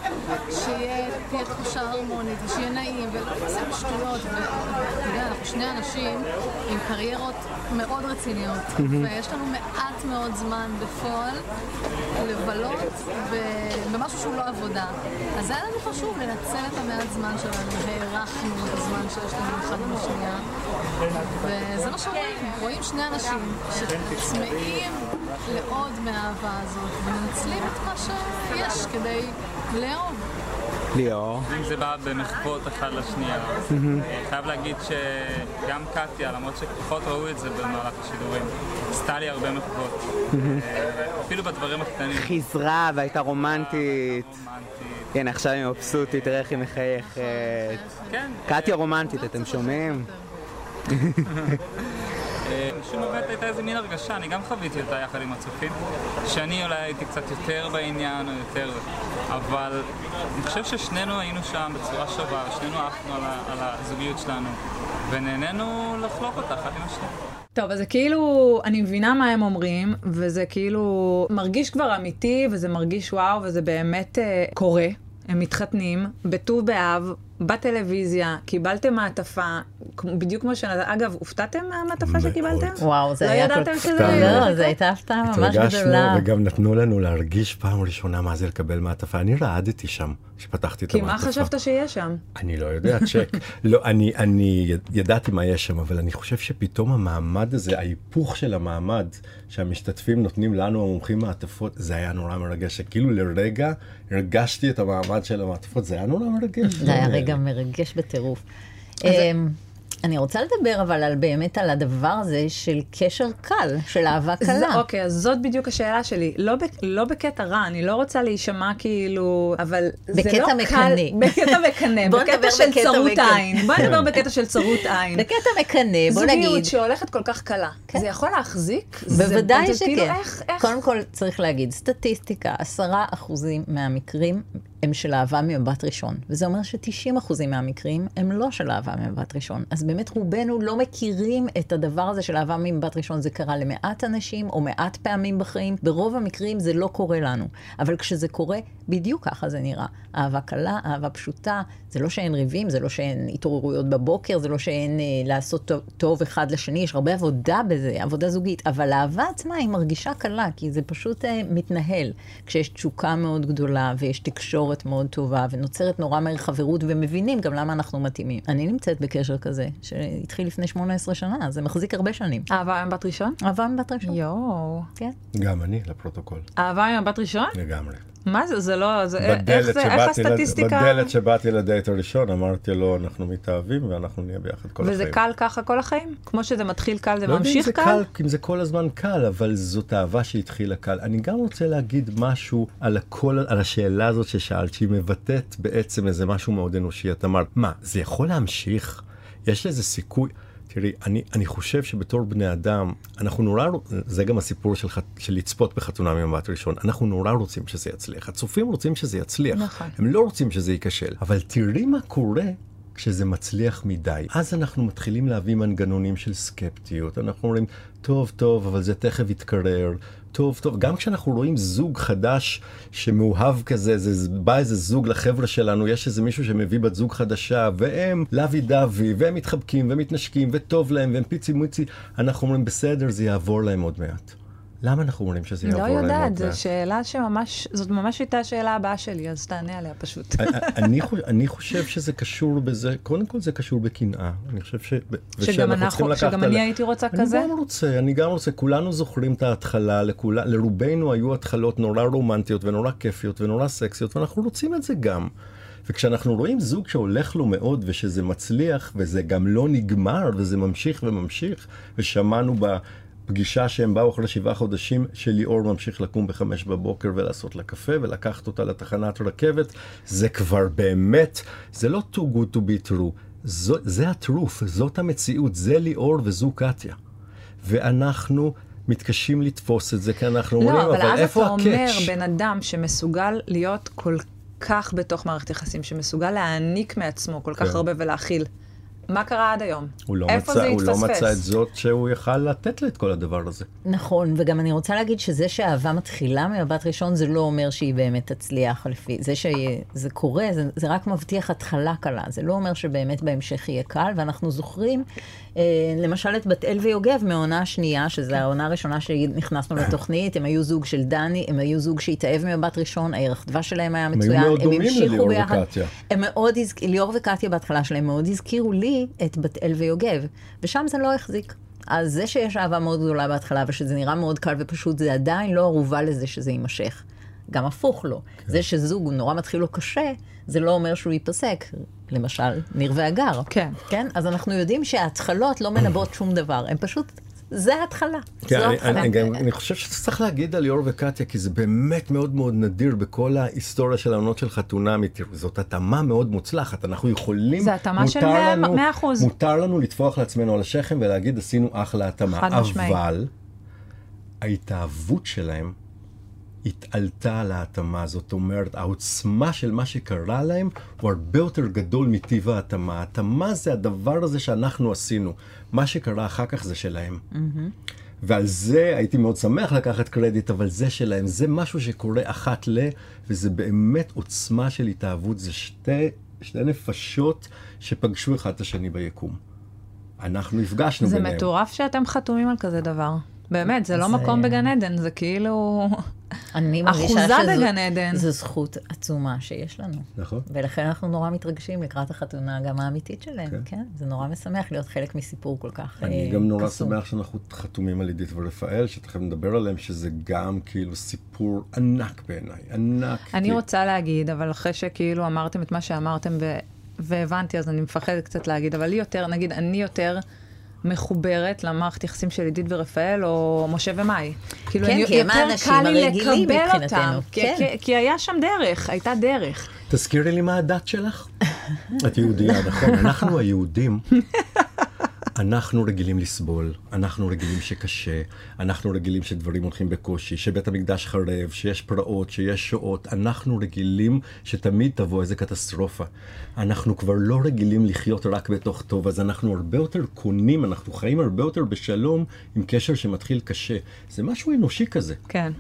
שתהיה תחושה הרמונית, ושיהיה נעים, ולא לעשות שטויות. ואתה יודע, אנחנו שני אנשים עם קריירות מאוד רציניות, ויש לנו מעט מאוד זמן בפועל לבלות במשהו שהוא לא עבודה. אז היה לנו חשוב לנצל את המעט זמן שלנו, והערכנו את הזמן שיש לנו אחד עם השנייה. וזה מה שרואים, רואים שני אנשים שצמאים לעוד מהאהבה הזאת, ומנצלים את מה שיש כדי לאהוב. ליאור. אם זה בא במחוות אחד לשנייה. חייב להגיד שגם קטיה, למרות שפחות ראו את זה במהלך השידורים, עשתה לי הרבה מחוות. אפילו בדברים הקטנים. חיזרה והייתה רומנטית. רומנטית. כן, עכשיו היא מבסוטית, תראה איך היא מחייכת. כן. קטיה רומנטית, אתם שומעים? משום באמת הייתה איזה מין הרגשה, אני גם חוויתי אותה יחד עם הצופים, שאני אולי הייתי קצת יותר בעניין או יותר, אבל אני חושב ששנינו היינו שם בצורה שווה, ושנינו עפנו על, על הזוגיות שלנו, ונהנינו לחלוק אותה אחד עם השני. טוב, אז זה כאילו, אני מבינה מה הם אומרים, וזה כאילו מרגיש כבר אמיתי, וזה מרגיש וואו, וזה באמת אה, קורה. הם מתחתנים, בט"ו באב, בטלוויזיה, קיבלתם מעטפה, בדיוק כמו ש... אגב, הופתעתם מהמעטפה. שקיבלתם? וואו, זה לא היה ידעתם כל שזה... לא, זו הייתה הפתעה ממש התרגשנו, גדולה. וגם נתנו לנו להרגיש פעם ראשונה מה זה לקבל מעטפה. אני רעדתי שם, כשפתחתי את כי המעטפה. מה חשבת שיהיה שם? אני לא יודע, צ'ק. לא, אני, אני יד- ידעתי מה יש שם, אבל אני חושב שפתאום המעמד הזה, ההיפוך של המעמד שהמשתתפים נותנים לנו, המומחים מעטפות, זה היה נורא מרגש. שכאילו לרגע הרגשתי את המעמד של המעטפות, זה היה נורא מרגש. זה היה רגע מרגש בטירוף. אני רוצה לדבר אבל על באמת על הדבר הזה של קשר קל, של אהבה זה, קלה. אוקיי, אז זאת בדיוק השאלה שלי. לא, ב, לא בקטע רע, אני לא רוצה להישמע כאילו, אבל זה לא מקנא. קל... בקטע מקנא. בקטע של בקטע צרות מקנא. עין. בוא נדבר בקטע של צרות עין. בקטע מקנא, בוא נגיד. זוגיות שהולכת כל כך קלה. זה יכול להחזיק? זה- בוודאי זה שכן. כאילו, איך, איך... קודם כל צריך להגיד, סטטיסטיקה, עשרה אחוזים מהמקרים הם של אהבה ממבט ראשון. וזה אומר ש-90 אחוזים מהמקרים הם לא של אהבה ממבט ראשון. אז באמת רובנו לא מכירים את הדבר הזה של אהבה ממבט ראשון. זה קרה למעט אנשים או מעט פעמים בחיים. ברוב המקרים זה לא קורה לנו. אבל כשזה קורה, בדיוק ככה זה נראה. אהבה קלה, אהבה פשוטה. זה לא שאין ריבים, זה לא שאין התעוררויות בבוקר, זה לא שאין אה, לעשות טוב, טוב אחד לשני, יש הרבה עבודה בזה, עבודה זוגית, אבל האהבה עצמה היא מרגישה קלה, כי זה פשוט אה, מתנהל. כשיש תשוקה מאוד גדולה, ויש תקשורת מאוד טובה, ונוצרת נורא מהר חברות, ומבינים גם למה אנחנו מתאימים. אני נמצאת בקשר כזה, שהתחיל לפני 18 שנה, זה מחזיק הרבה שנים. אהבה ממבט ראשון? אהבה מבת ראשון. יואו. כן. גם אני, לפרוטוקול, אהבה ממבט ראשון? לגמרי. מה זה? זה לא... זה, איך זה? איך שבאתי לד- הסטטיסטיקה? בדלת שבאתי לדייט הראשון, אמרתי לו, אנחנו מתאהבים ואנחנו נהיה ביחד כל החיים. וזה קל ככה כל החיים? כמו שזה מתחיל קל, זה לא יודע אם ממשיך זה קל? קל, אם זה כל הזמן קל, אבל זאת אהבה שהתחילה קל. אני גם רוצה להגיד משהו על הכל, על השאלה הזאת ששאלת, שהיא מבטאת בעצם איזה משהו מאוד אנושי. את אמרת, מה, זה יכול להמשיך? יש לזה סיכוי? תראי, אני, אני חושב שבתור בני אדם, אנחנו נורא, זה גם הסיפור של, של לצפות בחתונה ממבט ראשון, אנחנו נורא רוצים שזה יצליח. הצופים רוצים שזה יצליח, נכון. הם לא רוצים שזה ייכשל. אבל תראי מה קורה כשזה מצליח מדי. אז אנחנו מתחילים להביא מנגנונים של סקפטיות. אנחנו אומרים, טוב, טוב, אבל זה תכף יתקרר, טוב טוב, גם כשאנחנו רואים זוג חדש שמאוהב כזה, זה בא איזה זוג לחבר'ה שלנו, יש איזה מישהו שמביא בת זוג חדשה, והם לוי דווי, והם מתחבקים ומתנשקים, וטוב להם, והם פיצי מוצי, אנחנו אומרים בסדר, זה יעבור להם עוד מעט. למה אנחנו אומרים שזה יעבור לא להם עוד מעט? יודעת, זו שאלה שממש, זאת ממש הייתה השאלה הבאה שלי, אז תענה עליה פשוט. אני, חושב, אני חושב שזה קשור בזה, קודם כל זה קשור בקנאה. אני חושב ש... שגם, אנחנו, שגם אני הייתי רוצה אני כזה? אני גם רוצה, אני גם רוצה. כולנו זוכרים את ההתחלה, לרובנו היו התחלות נורא רומנטיות ונורא כיפיות ונורא סקסיות, ואנחנו רוצים את זה גם. וכשאנחנו רואים זוג שהולך לו מאוד ושזה מצליח וזה גם לא נגמר וזה ממשיך וממשיך, ושמענו ב... פגישה שהם באו אחרי שבעה חודשים, שליאור ממשיך לקום בחמש בבוקר ולעשות לה קפה ולקחת אותה לתחנת רכבת, זה כבר באמת, זה לא too good to be true, זו, זה הטרוף, זאת המציאות, זה ליאור וזו קטיה. ואנחנו מתקשים לתפוס את זה, כי אנחנו לא, אומרים, אבל, אבל איפה הקאץ'? אבל אז אתה אומר, בן אדם שמסוגל להיות כל כך בתוך מערכת יחסים, שמסוגל להעניק מעצמו כל כך כן. הרבה ולהכיל. מה קרה עד היום? הוא לא, איפה מצא, זה הוא לא התפספס? מצא את זאת שהוא יכל לתת לה את כל הדבר הזה. נכון, וגם אני רוצה להגיד שזה שאהבה מתחילה ממבט ראשון, זה לא אומר שהיא באמת תצליח לפי... זה שזה קורה, זה, זה רק מבטיח התחלה קלה. זה לא אומר שבאמת בהמשך יהיה קל, ואנחנו זוכרים, למשל את בת אל ויוגב מהעונה השנייה, שזו העונה הראשונה שנכנסנו לתוכנית, הם היו זוג של דני, הם היו זוג שהתאהב ממבט ראשון, הערך דבש שלהם היה היו מצוין, מאוד דומים המשיכו לליאור ביחד. וקטיה. הם מאוד, הז- ליאור וקטיה בהתחלה שלהם מאוד הזכירו לי את בת אל ויוגב, ושם זה לא החזיק. אז זה שיש אהבה מאוד גדולה בהתחלה ושזה נראה מאוד קל ופשוט, זה עדיין לא ערובה לזה שזה יימשך. גם הפוך לא. כן. זה שזוג נורא מתחיל לו קשה, זה לא אומר שהוא ייפסק. למשל, ניר והגר. כן. כן? אז אנחנו יודעים שההתחלות לא מנבאות שום דבר, הם פשוט, זה ההתחלה. כן, זו אני, ההתחלה. אני, גם, אני חושב שצריך להגיד על ליאור וקטיה, כי זה באמת מאוד מאוד נדיר בכל ההיסטוריה של העונות של חתונה אמיתית. זאת התאמה מאוד מוצלחת, אנחנו יכולים... זה התאמה של מותר מאה- לנו- מאה אחוז. מותר לנו לטפוח לעצמנו על השכם ולהגיד עשינו אחלה התאמה. חד משמעי. אבל ההתאהבות שלהם התעלתה על ההתאמה, זאת אומרת, העוצמה של מה שקרה להם הוא הרבה יותר גדול מטיב ההתאמה. ההתאמה זה הדבר הזה שאנחנו עשינו. מה שקרה אחר כך זה שלהם. ועל זה הייתי מאוד שמח לקחת קרדיט, אבל זה שלהם, זה משהו שקורה אחת ל... וזה באמת עוצמה של התאהבות, זה שתי, שתי נפשות שפגשו אחד את השני ביקום. אנחנו נפגשנו זה ביניהם. מטורף שאתם חתומים על כזה דבר. באמת, זה לא זה- מקום בגן עדן, זה כאילו... אני מרגישה אחוזה שזו בגן עדן. זו זכות עצומה שיש לנו. נכון. ולכן אנחנו נורא מתרגשים לקראת החתונה גם האמיתית שלהם, כן. כן. זה נורא משמח להיות חלק מסיפור כל כך אני אה, גם נורא קסום. שמח שאנחנו חתומים על עידית ורפאל, שתכף נדבר עליהם, שזה גם כאילו סיפור ענק בעיניי, ענק. אני כי- רוצה להגיד, אבל אחרי שכאילו אמרתם את מה שאמרתם ו... והבנתי, אז אני מפחדת קצת להגיד, אבל לי יותר, נגיד, אני יותר מחוברת למערכת יחסים של עידית ורפאל, או משה ומאי. כאילו, כן, אני, כי הם האנשים הרגילים מבחינתנו, אותם. כי, כן. כי, כי היה שם דרך, הייתה דרך. תזכירי לי מה הדת שלך. את יהודייה, נכון? אנחנו היהודים, אנחנו רגילים לסבול, אנחנו רגילים שקשה, אנחנו רגילים שדברים הולכים בקושי, שבית המקדש חרב, שיש פרעות, שיש שואות, אנחנו רגילים שתמיד תבוא איזה קטסטרופה. אנחנו כבר לא רגילים לחיות רק בתוך טוב, אז אנחנו הרבה יותר קונים, אנחנו חיים הרבה יותר בשלום עם קשר שמתחיל קשה. זה משהו אנושי כזה. כן.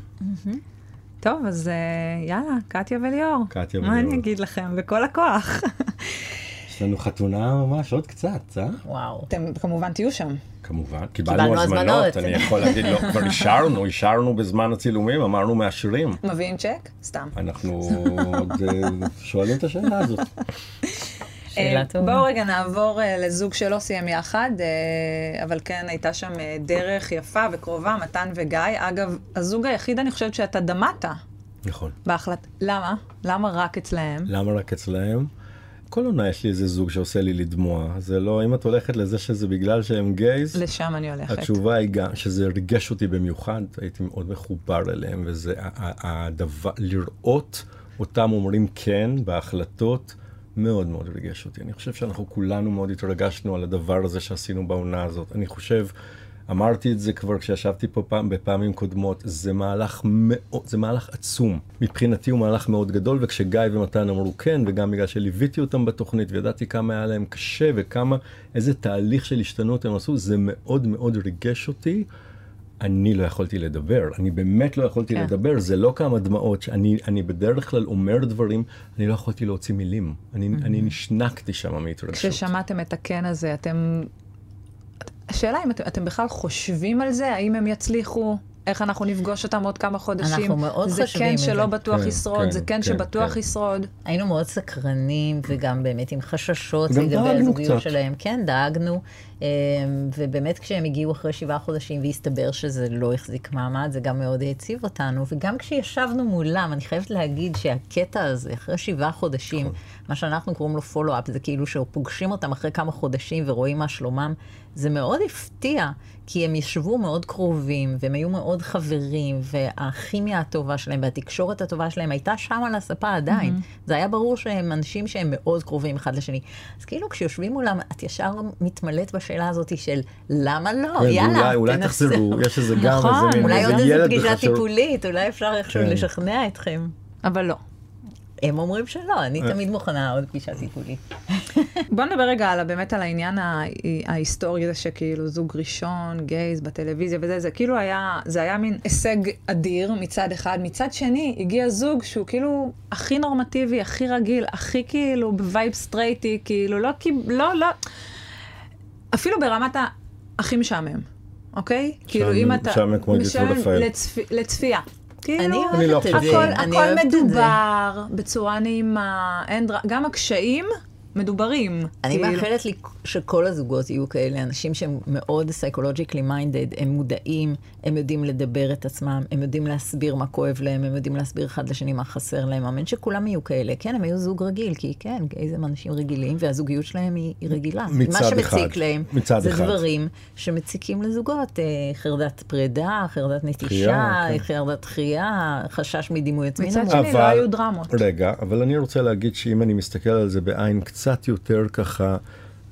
טוב, אז אה, יאללה, קטיה וליאור. קטיה מה וליאור. אני אגיד לכם? בכל הכוח. יש לנו חתונה ממש עוד קצת, אה? וואו. אתם כמובן תהיו שם. כמובן, קיבלנו קיבלנו הזמנות. אני יכול להגיד, לא, כבר אישרנו, אישרנו בזמן הצילומים, אמרנו מאשרים. מביאים צ'ק? סתם. אנחנו עוד אה, שואלים את השאלה הזאת. שאלה אה, טובה. בואו רגע נעבור אה, לזוג שלא סיים יחד, אבל כן הייתה שם דרך יפה וקרובה, מתן וגיא. אגב, הזוג היחיד, אני חושבת שאתה דמעת נכון. בהחלט. למה? למה רק אצלהם? למה רק אצלהם? כל עונה יש לי איזה זוג שעושה לי לדמוע. זה לא, אם את הולכת לזה שזה בגלל שהם גייז, לשם אני הולכת. התשובה היא גם שזה ריגש אותי במיוחד, הייתי מאוד מחובר אליהם, וזה הדבר, לראות אותם אומרים כן בהחלטות, מאוד מאוד ריגש אותי. אני חושב שאנחנו כולנו מאוד התרגשנו על הדבר הזה שעשינו בעונה הזאת. אני חושב, אמרתי את זה כבר כשישבתי פה פעם, בפעמים קודמות, זה מהלך מאוד, זה מהלך עצום. מבחינתי הוא מהלך מאוד גדול, וכשגיא ומתן אמרו כן, וגם בגלל שליוויתי אותם בתוכנית וידעתי כמה היה להם קשה וכמה, איזה תהליך של השתנות הם עשו, זה מאוד מאוד ריגש אותי. אני לא יכולתי לדבר, אני באמת לא יכולתי כן. לדבר, זה לא כמה דמעות, שאני אני בדרך כלל אומר דברים, אני לא יכולתי להוציא מילים, אני, אני נשנקתי שם מהתרגשות. כששמעתם את הכן הזה, אתם... השאלה אם אתם, אתם בכלל חושבים על זה? האם הם יצליחו? איך אנחנו נפגוש אותם עוד כמה חודשים? אנחנו מאוד זה חושבים כן את שלא זה. בטוח כן, ישרוד, כן, זה כן כן, שבטוח כן. ישרוד. היינו מאוד סקרנים, וגם באמת עם חששות לגבי הזוגיות קצת. שלהם. כן, דאגנו. אה, ובאמת כשהם הגיעו אחרי שבעה חודשים והסתבר שזה לא החזיק מעמד, זה גם מאוד העציב אותנו. וגם כשישבנו מולם, אני חייבת להגיד שהקטע הזה, אחרי שבעה חודשים, נכון. מה שאנחנו קוראים לו פולו-אפ, זה כאילו שפוגשים אותם אחרי כמה חודשים ורואים מה שלומם, זה מאוד הפתיע, כי הם ישבו מאוד קרובים, והם היו מאוד חברים, והכימיה הטובה שלהם והתקשורת הטובה שלהם הייתה שם על הספה עדיין. זה היה ברור שהם אנשים שהם מאוד קרובים אחד לשני. אז כאילו כשיושבים מולם, את ישר מתמלאת בשאלה הזאת של למה לא? כן, יאללה, ואולי- אולי תנסו." תחזרו, יש איזה גם נכון, איזה מין אולי עוד איזה פגישה. טיפולית, אולי אפשר איכשהו כן. לשכנע אתכם. אבל לא. הם אומרים שלא, אני אה. תמיד מוכנה עוד פגישה טיפולית. בוא נדבר רגע על, באמת על העניין ההיסטורי הזה שכאילו זוג ראשון, gays בטלוויזיה וזה, זה כאילו היה, זה היה מין הישג אדיר מצד אחד. מצד שני, הגיע זוג שהוא כאילו הכי נורמטיבי, הכי רגיל, הכי כאילו ב vibe סטרייטי, כאילו לא, לא, לא, אפילו ברמת. הכי משעמם, אוקיי? כאילו אם אתה... משעמם כמו משעמם רפאל. לצפ- לצפייה. כאילו, אני אני לא אוהבת את. זה, הכל, אוהבת זה. מדובר בצורה נעימה, אין דר... גם הקשיים מדוברים. אני כאילו. מאחלת לי שכל הזוגות יהיו כאלה, אנשים שהם מאוד psychologically minded, הם מודעים, הם יודעים לדבר את עצמם, הם יודעים להסביר מה כואב להם, הם יודעים להסביר אחד לשני מה חסר להם. אמן שכולם יהיו כאלה. כן, הם היו זוג רגיל, כי כן, גייז הם אנשים רגילים, והזוגיות שלהם היא, היא רגילה. מצד מה שמציק אחד. להם, מצד זה אחד. דברים שמציקים לזוגות. אה, חרדת פרידה, חרדת נטישה, כן. חרדת דחייה, חשש מדימוי עצמי מצד. שני, לא היו דרמות. רגע, אבל אני רוצה להגיד שאם אני מסתכל על זה בעין קצת יותר ככה,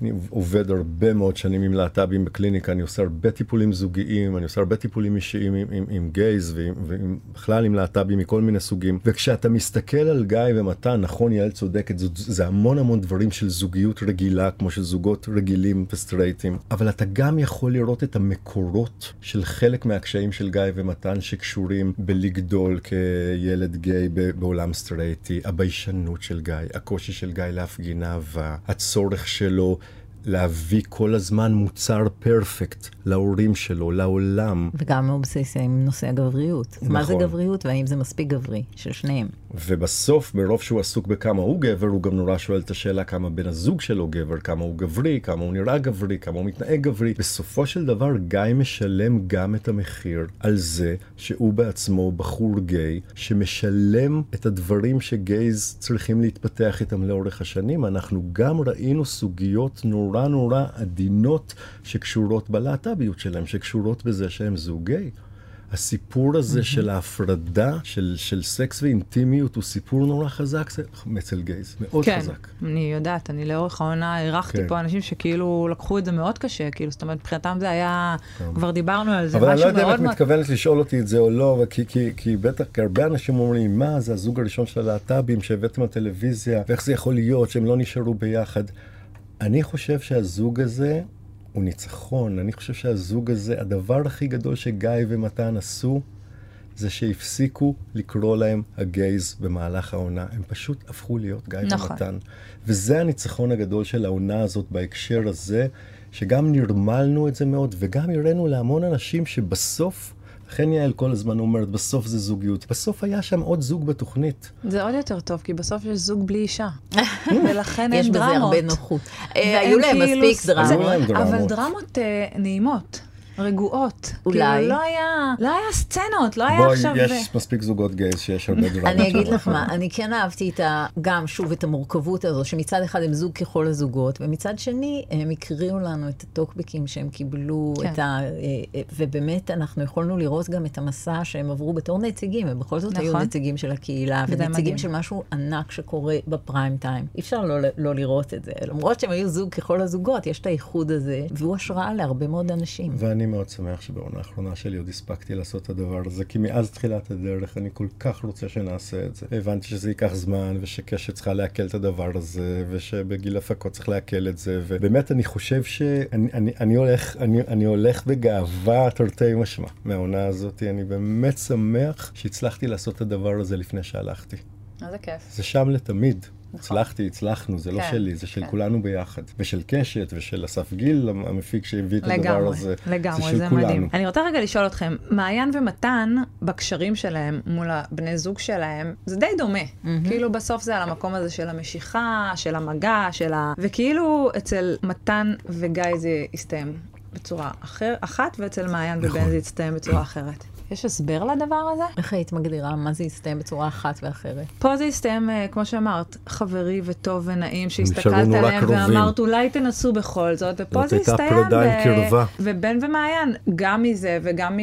אני עובד הרבה מאוד שנים עם להט"בים בקליניקה, אני עושה הרבה טיפולים זוגיים, אני עושה הרבה טיפולים אישיים עם, עם, עם גייז ובכלל עם להט"בים מכל מיני סוגים. וכשאתה מסתכל על גיא ומתן, נכון, יעל צודקת, זה, זה המון המון דברים של זוגיות רגילה, כמו של זוגות רגילים וסטרייטים, אבל אתה גם יכול לראות את המקורות של חלק מהקשיים של גיא ומתן שקשורים בלגדול כילד גיי בעולם סטרייטי, הביישנות של גיא, הקושי של גיא להפגין אהבה, הצורך שלו להביא כל הזמן מוצר פרפקט להורים שלו, לעולם. וגם האובססיה עם נושא הגבריות. מה זה נכון. גבריות והאם זה מספיק גברי, של שניהם. ובסוף, מרוב שהוא עסוק בכמה הוא גבר, הוא גם נורא שואל את השאלה כמה בן הזוג שלו גבר, כמה הוא גברי, כמה הוא נראה גברי, כמה הוא מתנהג גברי. בסופו של דבר, גיא משלם גם את המחיר על זה שהוא בעצמו בחור גיי, שמשלם את הדברים שגייז צריכים להתפתח איתם לאורך השנים. אנחנו גם ראינו סוגיות נורא נורא עדינות שקשורות בלהט"ביות שלהם, שקשורות בזה שהם זוג גיי. הסיפור הזה של ההפרדה של, של סקס ואינטימיות הוא סיפור נורא חזק זה- אצל גייז, מאוד כן, חזק. אני יודעת, אני לאורך העונה אירחתי כן. פה אנשים שכאילו לקחו את זה מאוד קשה, כאילו, זאת אומרת, מבחינתם זה היה, כבר דיברנו על זה, אבל אני לא משהו יודע אם מאוד את מאוד... מתכוונת לשאול אותי את זה או לא, כי, כי, כי בטח, כי הרבה אנשים אומרים, מה, זה הזוג הראשון של הלהט"בים שהבאתם לטלוויזיה, ואיך זה יכול להיות שהם לא נשארו ביחד. אני חושב שהזוג הזה הוא ניצחון. אני חושב שהזוג הזה, הדבר הכי גדול שגיא ומתן עשו, זה שהפסיקו לקרוא להם הגייז במהלך העונה. הם פשוט הפכו להיות גיא נכון. ומתן. וזה הניצחון הגדול של העונה הזאת בהקשר הזה, שגם נרמלנו את זה מאוד, וגם הראינו להמון אנשים שבסוף, לכן יעל כל הזמן אומרת, בסוף זה זוגיות. בסוף היה שם עוד זוג בתוכנית. זה עוד יותר טוב, כי בסוף יש זוג בלי אישה. ולכן יש אין בזה דרמות. הרבה נוחות. אה, ואין היו להם כאילו מספיק דרמות. אבל דרמות. דרמות אה, נעימות, רגועות. אולי. כאילו, לא היה, לא היה סצנות, לא היה בואי, עכשיו... יש מספיק זוגות גייז שיש הרבה דרמות. אני אגיד. לך מה, אני כן אהבתי את ה... גם, שוב, את המורכבות הזו, שמצד אחד הם זוג ככל הזוגות, ומצד שני, הם הקריאו לנו את הטוקבקים שהם קיבלו, כן. את ה... אה, אה, ובאמת, אנחנו יכולנו לראות גם את המסע שהם עברו בתור נציגים, הם בכל זאת היו נכון. נציגים של הקהילה. ונציגים של משהו ענק שקורה בפריים טיים. אי אפשר לא, לא לראות את זה. למרות שהם היו זוג ככל הזוגות, יש את האיחוד הזה, והוא השראה להרבה מאוד אנשים. ואני מאוד שמח שבעונה האחרונה שלי עוד הספקתי לעשות את הדבר הזה, כי מאז תחילת הדרך אני כל כך רוצה שנעשה את זה. הבנתי שזה ייקח זמן, ושקשת צריכה לעכל את הדבר הזה, ושבגיל הפקות צריך לעכל את זה, ובאמת אני חושב שאני אני, אני הולך, אני, אני הולך בגאווה תרתי משמע מהעונה הזאת, אני באמת שמח שהצלחתי לעשות את הדבר הזה לפני שהלכתי. איזה כיף. זה שם לתמיד. הצלחתי, הצלחנו, זה לא כן, שלי, זה של כן. כולנו ביחד. ושל קשת, ושל אסף גיל, המפיק שהביא את הדבר לגמרי, הזה. לגמרי, זה זה, של כולנו. מדהים. אני רוצה רגע לשאול אתכם, מעיין ומתן, בקשרים שלהם מול הבני זוג שלהם, זה די דומה. כאילו בסוף זה על המקום הזה של המשיכה, של המגע, של ה... וכאילו אצל מתן וגיא זה הסתיים בצורה אחר, אחת, ואצל מעיין נכון. ובן זה הסתיים בצורה אחרת. יש הסבר לדבר הזה? איך היית מגדירה מה זה יסתיים בצורה אחת ואחרת? פה זה הסתיים, אה, כמו שאמרת, חברי וטוב ונעים, שהסתכלת עליהם. ואמרת, אולי תנסו בכל זאת, ופה זאת זה הייתה הסתיים. פרידה עם ו- קרבה. ובן ומעיין, גם מזה וגם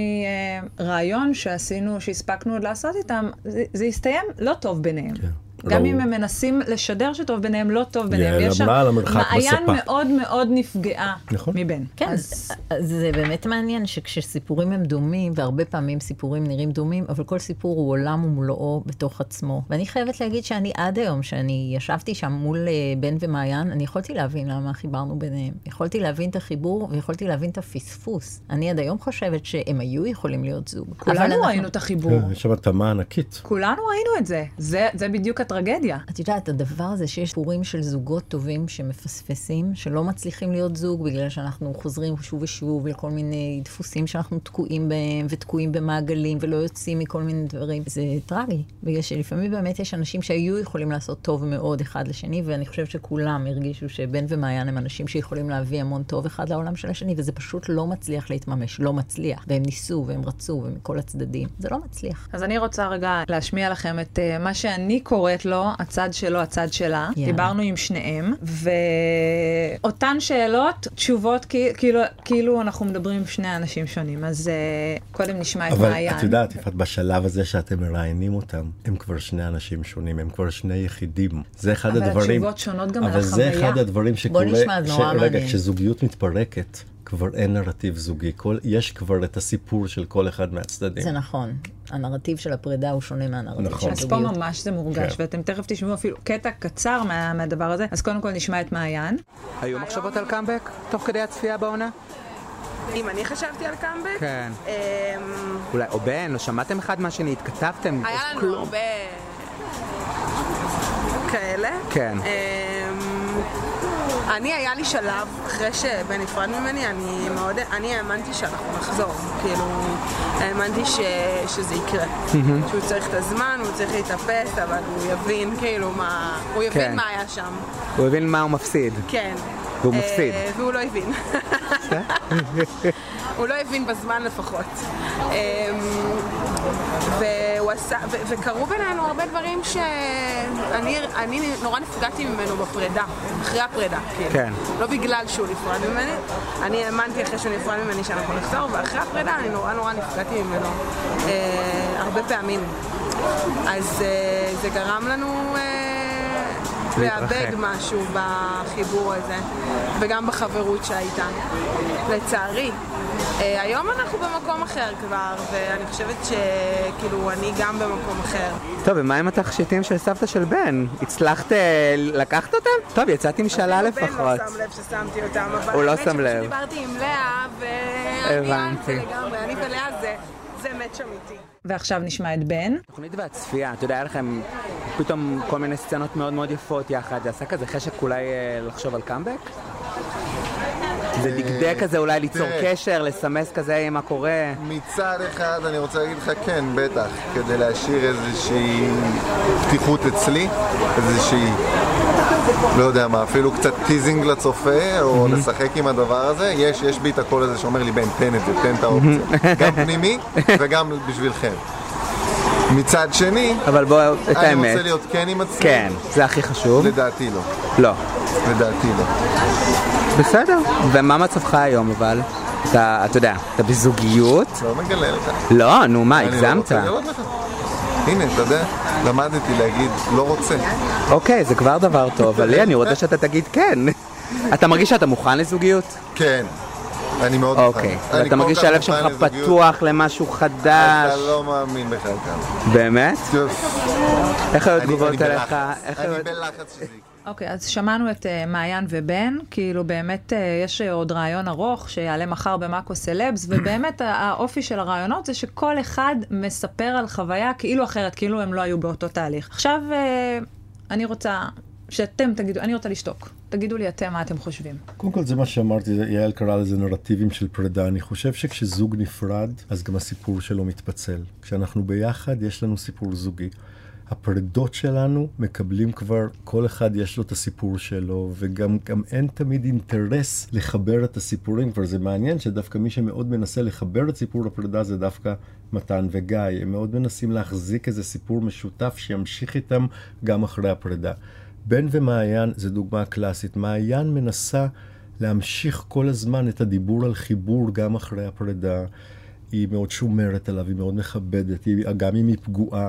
מרעיון שעשינו, שהספקנו עוד לעשות איתם, זה, זה הסתיים לא טוב ביניהם. כן. גם. אם הם מנסים לשדר שטוב ביניהם, לא טוב ביניהם. יש שם- מעיין. מאוד מאוד נפגעה נכון. מבן. כן, אז זה באמת מעניין שכשסיפורים הם דומים, והרבה פעמים סיפורים נראים דומים, אבל כל סיפור הוא עולם ומלואו בתוך עצמו. ואני חייבת להגיד שאני עד היום, שאני ישבתי שם מול אה, בן ומעיין, אני יכולתי להבין למה חיברנו ביניהם. יכולתי להבין את החיבור ויכולתי להבין את הפספוס. אני עד היום חושבת שהם היו יכולים להיות זוג. כולנו אנחנו- ראינו את החיבור. כן, יש שם התאמה ענקית. כולנו ראינו את זה. זה, זה בדיוק הטרגדיה. את יודעת, הדבר הזה שיש סיפורים של זוגות טובים שמפספסים, שלא מצליחים להיות זוג בגלל שאנחנו חוזרים שוב ושוב לכל מיני דפוסים שאנחנו תקועים בהם, ותקועים במעגלים, ולא יוצאים מכל מיני דברים. זה טרגי, בגלל שלפעמים באמת יש אנשים שהיו יכולים לעשות טוב מאוד אחד לשני, ואני חושבת שכולם הרגישו שבן ומעיין הם אנשים שיכולים להביא המון טוב אחד לעולם של השני, וזה פשוט לא מצליח להתממש, לא מצליח. והם ניסו, והם רצו, ומכל הצדדים. זה לא מצליח. אז אני רוצה רגע להשמיע לכם את uh, מה שאני קוראת לו, הצד שלו, הצד שלה. יאללה. דיברנו עם שניהם, ואותן שאלות, תשובות כאילו, כאילו אנחנו מדברים עם שני אנשים שונים. אז uh, קודם נשמע את אבל מעיין. את יודעת, יפעת, בשלב הזה שאתם מראיינים אותם, הם כבר שני אנשים שונים, הם כבר שני יחידים. זה אחד אבל הדברים... התשובות שונות גם על אבל זה החוויה. אחד הדברים שקורה... נשמע, זה נורא ש- רגע, מעניין. כשזוגיות מתפרקת, כבר אין נרטיב זוגי. כל... יש כבר את הסיפור של כל אחד מהצדדים. זה נכון. הנרטיב של הפרידה הוא שונה מהנרטיב נכון. של אז פה הזוגיות. ממש זה מורגש, כן. ואתם תכף תשמעו אפילו קטע קצר מה, מהדבר הזה. אז קודם כל נשמע את מעיין. היו מחשבות על קאמבק תוך כדי הצפייה בעונה? אם אני חשבתי על קאמבק, כן. אמ, אולי, או בן, לא שמעתם אחד מהשני, התכתבתם? היה לנו. הרבה כאלה. כן. אני, היה לי שלב, אחרי שבן נפרד ממני, אני מאוד, אני האמנתי שאנחנו נחזור. כאילו, האמנתי ש, שזה יקרה. שהוא צריך את הזמן, הוא צריך להתאפס, אבל הוא יבין, כאילו, מה... הוא יבין כן. מה היה שם. הוא הבין מה הוא מפסיד. כן. והוא אה, מפסיד. והוא לא הבין. הוא לא הבין בזמן לפחות. אמ, והוא עשה, ו- וקרו בינינו הרבה דברים שאני אני נורא נפגעתי ממנו בפרידה, אחרי הפרידה, כאילו. כן. לא בגלל שהוא נפרד ממני, אני האמנתי אחרי שהוא נפרד ממני שאנחנו נחזור, ואחרי הפרידה אני נורא נורא נפגעתי ממנו אה, הרבה פעמים. אז אה, זה גרם לנו... אה. לאבד משהו בחיבור הזה, וגם בחברות שהייתה, לצערי. אה, היום אנחנו במקום אחר כבר, ואני חושבת שכאילו אני גם במקום אחר. טוב, ומה עם התכשיטים של סבתא של בן? הצלחת אה, לקחת אותם? טוב, יצאת עם שלה אפילו בן לפחות. לא שם לב ששמתי אותם, אבל הוא לא שם לב. דיברתי עם לאה, ואני על. זה לגמרי, אני ולאה זה, זה מאץ' אמיתי. ועכשיו נשמע את בן. התוכנית והצפייה, אתה יודע, היה לכם פתאום כל מיני סצנות מאוד מאוד יפות יחד, זה עשה כזה חשק אולי אה, לחשוב על קאמבק? זה דקדק כזה אולי ליצור תראה. קשר, לסמס כזה מה קורה. מצד אחד אני רוצה להגיד לך כן, בטח, כדי להשאיר איזושהי פתיחות אצלי, איזושהי, לא יודע מה, אפילו קצת teasing לצופה, או לשחק עם הדבר הזה, יש, יש בי את הקול הזה שאומר לי, בן, תן את זה, תן את האופציה. גם פנימי וגם בשבילכם. מצד שני, אבל בוא, את אני האמת. רוצה להיות כן עם עצמי, כן, זה הכי חשוב. לדעתי לא. לא. לדעתי לא. בסדר. ומה מצבך היום אבל? אתה, אתה יודע, אתה בזוגיות? לא מגלה לך. לא, נו מה, אני לא הגזמת. רוצה לראות לך. הנה, אתה יודע, למדתי להגיד לא רוצה. אוקיי, זה כבר דבר טוב, אבל לי אני רוצה שאתה תגיד כן. אתה מרגיש שאתה מוכן לזוגיות? כן. אני מאוד מוכן. אוקיי. ואתה מרגיש שהלב שלך. פתוח למשהו חדש? אתה לא מאמין בחלקם. באמת? איך היו אני עליך? אני בלחץ שזה יקרה. אוקיי, אז שמענו את uh, מעיין ובן, כאילו באמת uh, יש uh, עוד רעיון ארוך שיעלה מחר במאקו סלבס, ובאמת האופי של הרעיונות זה שכל אחד מספר על חוויה כאילו אחרת, כאילו הם לא היו באותו תהליך. עכשיו, uh, אני רוצה שאתם תגידו, אני רוצה לשתוק. תגידו לי אתם מה אתם חושבים. קודם כל זה מה שאמרתי, יעל קרא לזה נרטיבים של פרידה. אני חושב שכשזוג נפרד, אז גם הסיפור שלו מתפצל. כשאנחנו ביחד, יש לנו סיפור זוגי. הפרידות שלנו מקבלים כבר, כל אחד יש לו את הסיפור שלו, וגם גם אין תמיד אינטרס לחבר את הסיפורים. כבר זה מעניין שדווקא מי שמאוד מנסה לחבר את סיפור הפרידה זה דווקא מתן וגיא. הם מאוד מנסים להחזיק איזה סיפור משותף שימשיך איתם גם אחרי הפרידה. בן ומעיין זה דוגמה קלאסית. מעיין מנסה להמשיך כל הזמן את הדיבור על חיבור גם אחרי הפרידה. היא מאוד שומרת עליו, היא מאוד מכבדת, היא, גם אם היא פגועה.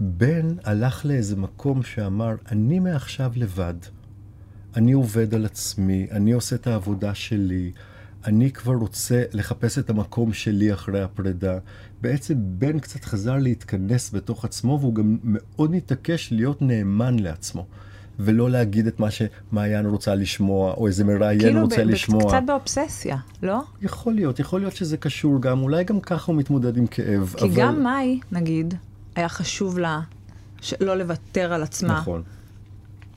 בן הלך לאיזה מקום שאמר, אני מעכשיו לבד. אני עובד על עצמי, אני עושה את העבודה שלי, אני כבר רוצה לחפש את המקום שלי אחרי הפרידה. בעצם בן קצת חזר להתכנס בתוך עצמו, והוא גם מאוד התעקש להיות נאמן לעצמו. ולא להגיד את מה שמעיין רוצה לשמוע, או איזה מראיין כאילו, רוצה ב- לשמוע. קצת באובססיה, לא? יכול להיות, יכול להיות שזה קשור גם, אולי גם ככה הוא מתמודד עם כאב. כי אבל... גם מאי, נגיד, היה חשוב לה לא לוותר על עצמה. נכון.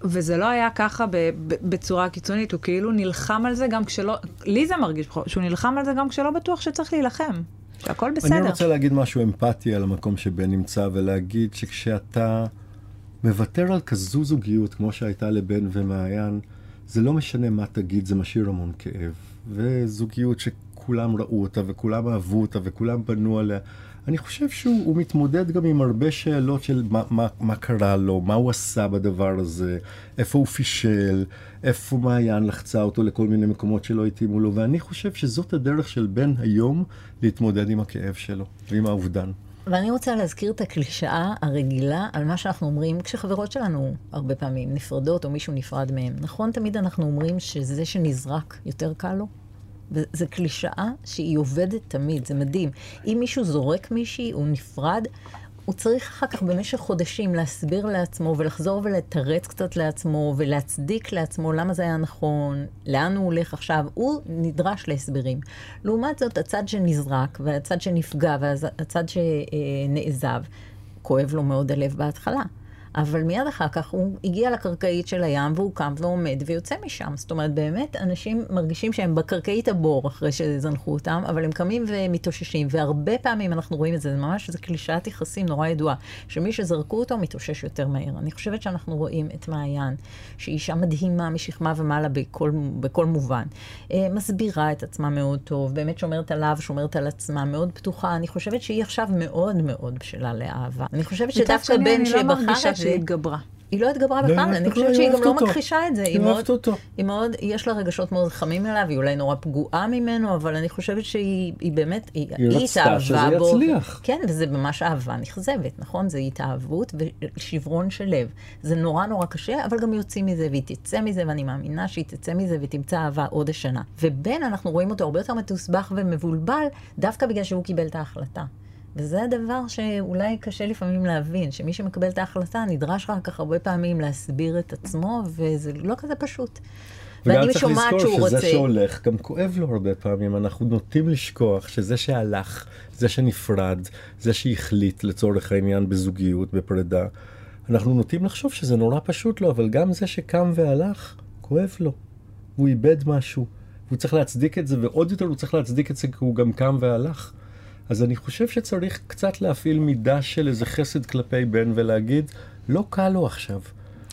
וזה לא היה ככה ב- ב- בצורה קיצונית, הוא כאילו נלחם על זה גם כשלא, לי זה מרגיש שהוא נלחם על זה גם כשלא בטוח שצריך להילחם, שהכל בסדר. אני רוצה להגיד משהו אמפתי על המקום שבן נמצא, ולהגיד שכשאתה מוותר על כזו זוגיות כמו שהייתה לבן ומעיין, זה לא משנה מה תגיד, זה משאיר המון כאב. וזוגיות שכולם ראו אותה, וכולם אהבו אותה, וכולם בנו עליה. אני חושב שהוא הוא מתמודד גם עם הרבה שאלות של מה, מה, מה קרה לו, מה הוא עשה בדבר הזה, איפה הוא פישל, איפה מעיין לחצה אותו לכל מיני מקומות שלא התאימו לו, ואני חושב שזאת הדרך של בן היום להתמודד עם הכאב שלו ועם האובדן. ואני רוצה להזכיר את הקלישאה הרגילה על מה שאנחנו אומרים כשחברות שלנו הרבה פעמים נפרדות או מישהו נפרד מהם. נכון, תמיד אנחנו אומרים שזה שנזרק יותר קל לו? וזו קלישאה שהיא עובדת תמיד, זה מדהים. אם מישהו זורק מישהי, הוא נפרד, הוא צריך אחר כך במשך חודשים להסביר לעצמו ולחזור ולתרץ קצת לעצמו ולהצדיק לעצמו למה זה היה נכון, לאן הוא הולך עכשיו, הוא נדרש להסברים. לעומת זאת, הצד שנזרק והצד שנפגע והצד שנעזב, כואב לו מאוד הלב בהתחלה. אבל מיד אחר כך הוא הגיע לקרקעית של הים והוא קם ועומד ויוצא משם. זאת אומרת, באמת אנשים מרגישים שהם בקרקעית הבור אחרי שזנחו אותם, אבל הם קמים ומתאוששים, והרבה פעמים אנחנו רואים את זה, זה ממש, זה קלישאת יחסים נורא ידועה, שמי שזרקו אותו מתאושש יותר מהר. אני חושבת שאנחנו רואים את מעיין, שהיא אישה מדהימה משכמה ומעלה בכל, בכל מובן. אה, מסבירה את עצמה מאוד טוב, באמת שומרת עליו, שומרת על עצמה, מאוד פתוחה. אני חושבת שהיא עכשיו מאוד מאוד בשלה לאהבה. אני חושבת שדווקא בן לא שבחר את. שהיא התגברה. היא לא התגברה לא, בכלל, היא אני אוהבת חושבת שהיא היא גם לא. מכחישה את זה. היא אוהבת אותו. היא מאוד, יש לה רגשות מאוד חמים אליו, היא אולי נורא פגועה ממנו, אבל אני חושבת שהיא היא באמת, היא, היא רצתה התאהבה שזה בו. יצליח. כן, וזה ממש אהבה נכזבת, נכון? זה התאהבות ושברון של לב. זה נורא נורא קשה, אבל גם יוצאים מזה, והיא תצא מזה, ואני מאמינה שהיא תצא מזה ותמצא אהבה עוד השנה. ובן, אנחנו רואים אותו הרבה יותר מתוסבך ומבולבל, דווקא בגלל שהוא קיבל את ההחלטה. וזה הדבר שאולי קשה לפעמים להבין, שמי שמקבל את ההחלטה נדרש אחר כך הרבה פעמים להסביר את עצמו, וזה לא כזה פשוט. וגם צריך לזכור שזה רוצה... שהולך גם כואב לו הרבה פעמים. אנחנו נוטים לשכוח שזה שהלך, זה שנפרד, זה שהחליט לצורך העניין בזוגיות, בפרידה, אנחנו נוטים לחשוב שזה נורא פשוט לו, אבל גם זה שקם והלך, כואב לו. הוא איבד משהו. הוא צריך להצדיק את זה, ועוד יותר הוא צריך להצדיק את זה כי הוא גם קם והלך. אז אני חושב שצריך קצת להפעיל מידה של איזה חסד כלפי בן ולהגיד, לא קל לו עכשיו.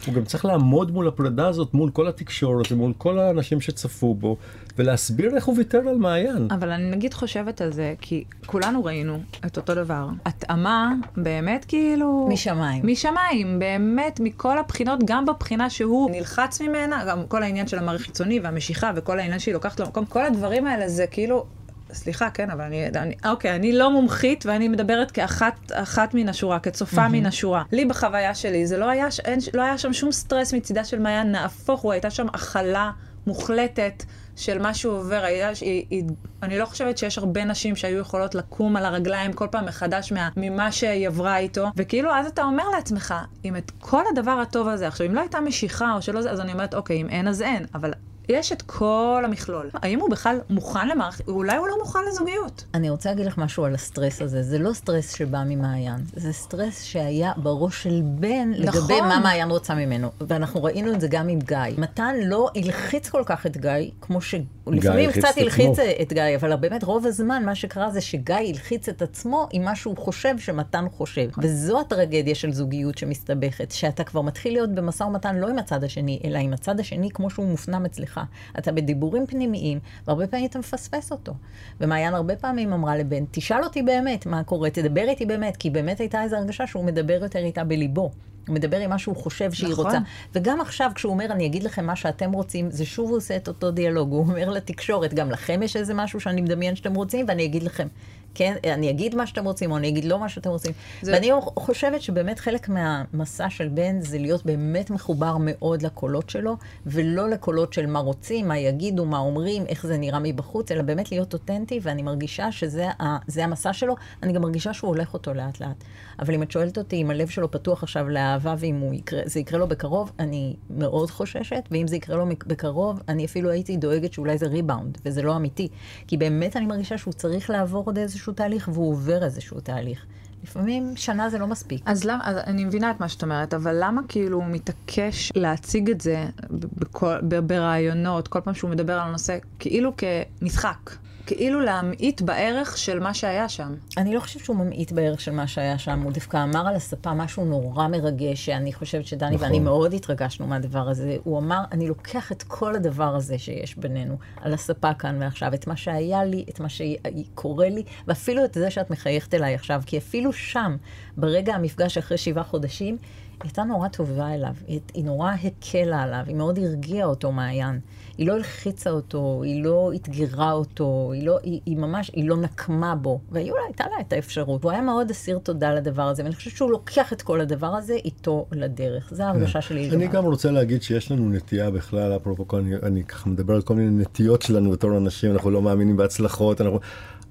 הוא גם צריך לעמוד מול הפרידה הזאת, מול כל התקשורת ומול כל האנשים שצפו בו, ולהסביר איך הוא ויתר על מעיין. אבל אני נגיד חושבת על זה, כי כולנו ראינו את אותו דבר. התאמה, באמת כאילו... משמיים. משמיים, באמת, מכל הבחינות, גם בבחינה שהוא נלחץ ממנה, גם כל העניין של המערכת חיצוני והמשיכה וכל העניין שהיא לוקחת לו מקום, כל הדברים האלה זה כאילו... סליחה, כן, אבל אני, אני, אוקיי, אני לא מומחית ואני מדברת כאחת אחת מן השורה, כצופה מן השורה. לי בחוויה שלי, זה לא היה, אין, לא היה שם שום סטרס מצידה של מעיין, נהפוך הוא, הייתה שם הכלה מוחלטת של מה שהוא עובר. היה, היא, היא, אני לא חושבת שיש הרבה נשים שהיו יכולות לקום על הרגליים כל פעם מחדש מה, ממה שהיא עברה איתו, וכאילו אז אתה אומר לעצמך, אם את כל הדבר הטוב הזה, עכשיו, אם לא הייתה משיכה או שלא זה, אז אני אומרת, אוקיי, אם אין אז אין, אבל יש את כל המכלול. האם הוא בכלל מוכן למערכת? אולי הוא לא מוכן לזוגיות. אני רוצה להגיד לך משהו על הסטרס הזה. זה לא סטרס שבא ממעיין, זה סטרס שהיה בראש של בן לגבי נכון. מה מעיין רוצה ממנו. ואנחנו ראינו את זה גם עם גיא. מתן לא הלחיץ כל כך את גיא, כמו ש... לפעמים קצת הלחיץ. את גיא, אבל באמת רוב הזמן מה שקרה זה שגיא הלחיץ את עצמו עם מה שהוא חושב שמתן חושב. וזו הטרגדיה של זוגיות שמסתבכת, שאתה כבר מתחיל להיות במשא ומתן לא עם הצד השני, אלא עם הצד השני כמו שהוא מופנם אצלך. אתה בדיבורים פנימיים, והרבה פעמים אתה מפספס אותו. ומעיין הרבה פעמים אמרה לבן, תשאל אותי באמת מה קורה, תדבר איתי באמת, כי באמת הייתה איזו הרגשה שהוא מדבר יותר איתה בליבו. הוא מדבר עם מה שהוא חושב שהיא נכון. רוצה. וגם עכשיו, כשהוא אומר, אני אגיד לכם מה שאתם רוצים, זה שוב הוא עושה את אותו דיאלוג. הוא אומר לתקשורת, גם לכם יש איזה משהו שאני מדמיין שאתם רוצים, ואני אגיד לכם. כן, אני אגיד מה שאתם רוצים, או אני אגיד לא מה שאתם רוצים. זה-. ואני חושבת שבאמת חלק מהמסע של בן זה להיות באמת מחובר מאוד לקולות שלו, ולא לקולות של מה רוצים, מה יגידו, מה אומרים, איך זה נראה מבחוץ, אלא באמת להיות אותנטי, ואני מרגישה שזה ה- המסע שלו, אני גם מרגישה שהוא הולך אותו לאט לאט. אבל אם את שואלת אותי אם הלב שלו פתוח עכשיו לאהבה, ואם יקרה, זה יקרה לו בקרוב, אני מאוד חוששת, ואם זה יקרה לו בקרוב, אני אפילו הייתי דואגת שאולי זה ריבאונד, וזה לא אמיתי. כי באמת אני מרגישה שהוא צריך לעבור עוד איזשהו תהליך, והוא עובר איזשהו תהליך. לפעמים שנה זה לא מספיק. אז למה, אז אני מבינה את מה שאת אומרת, אבל למה כאילו הוא מתעקש להציג את זה בכל, ברעיונות, כל פעם שהוא מדבר על הנושא, כאילו כמשחק, כאילו להמעיט בערך של מה שהיה שם. אני לא חושבת שהוא ממעיט בערך של מה שהיה שם, הוא דווקא אמר על הספה משהו נורא מרגש, שאני חושבת שדני נכון. ואני מאוד התרגשנו מהדבר הזה. הוא אמר, אני לוקח את כל הדבר הזה שיש בינינו, על הספה כאן ועכשיו, את מה שהיה לי, את מה שקורה לי, ואפילו את זה שאת מחייכת אליי עכשיו, כי אפילו שם, ברגע המפגש אחרי שבעה חודשים, היא הייתה נורא טובה אליו, היא, היא נורא הקלה עליו, היא מאוד הרגיעה אותו מעיין. היא לא הלחיצה אותו, היא לא אתגרה אותו, היא, לא, היא, היא ממש, היא לא נקמה בו. והיא אולי הייתה לה את האפשרות. הוא היה מאוד אסיר תודה לדבר הזה, ואני חושבת שהוא לוקח את כל הדבר הזה איתו לדרך. זו ההרגשה שלי. אני. גם רוצה להגיד שיש לנו נטייה בכלל, אפרופו, אני, אני ככה מדבר על כל מיני נטיות שלנו בתור אנשים, אנחנו לא מאמינים בהצלחות, אנחנו,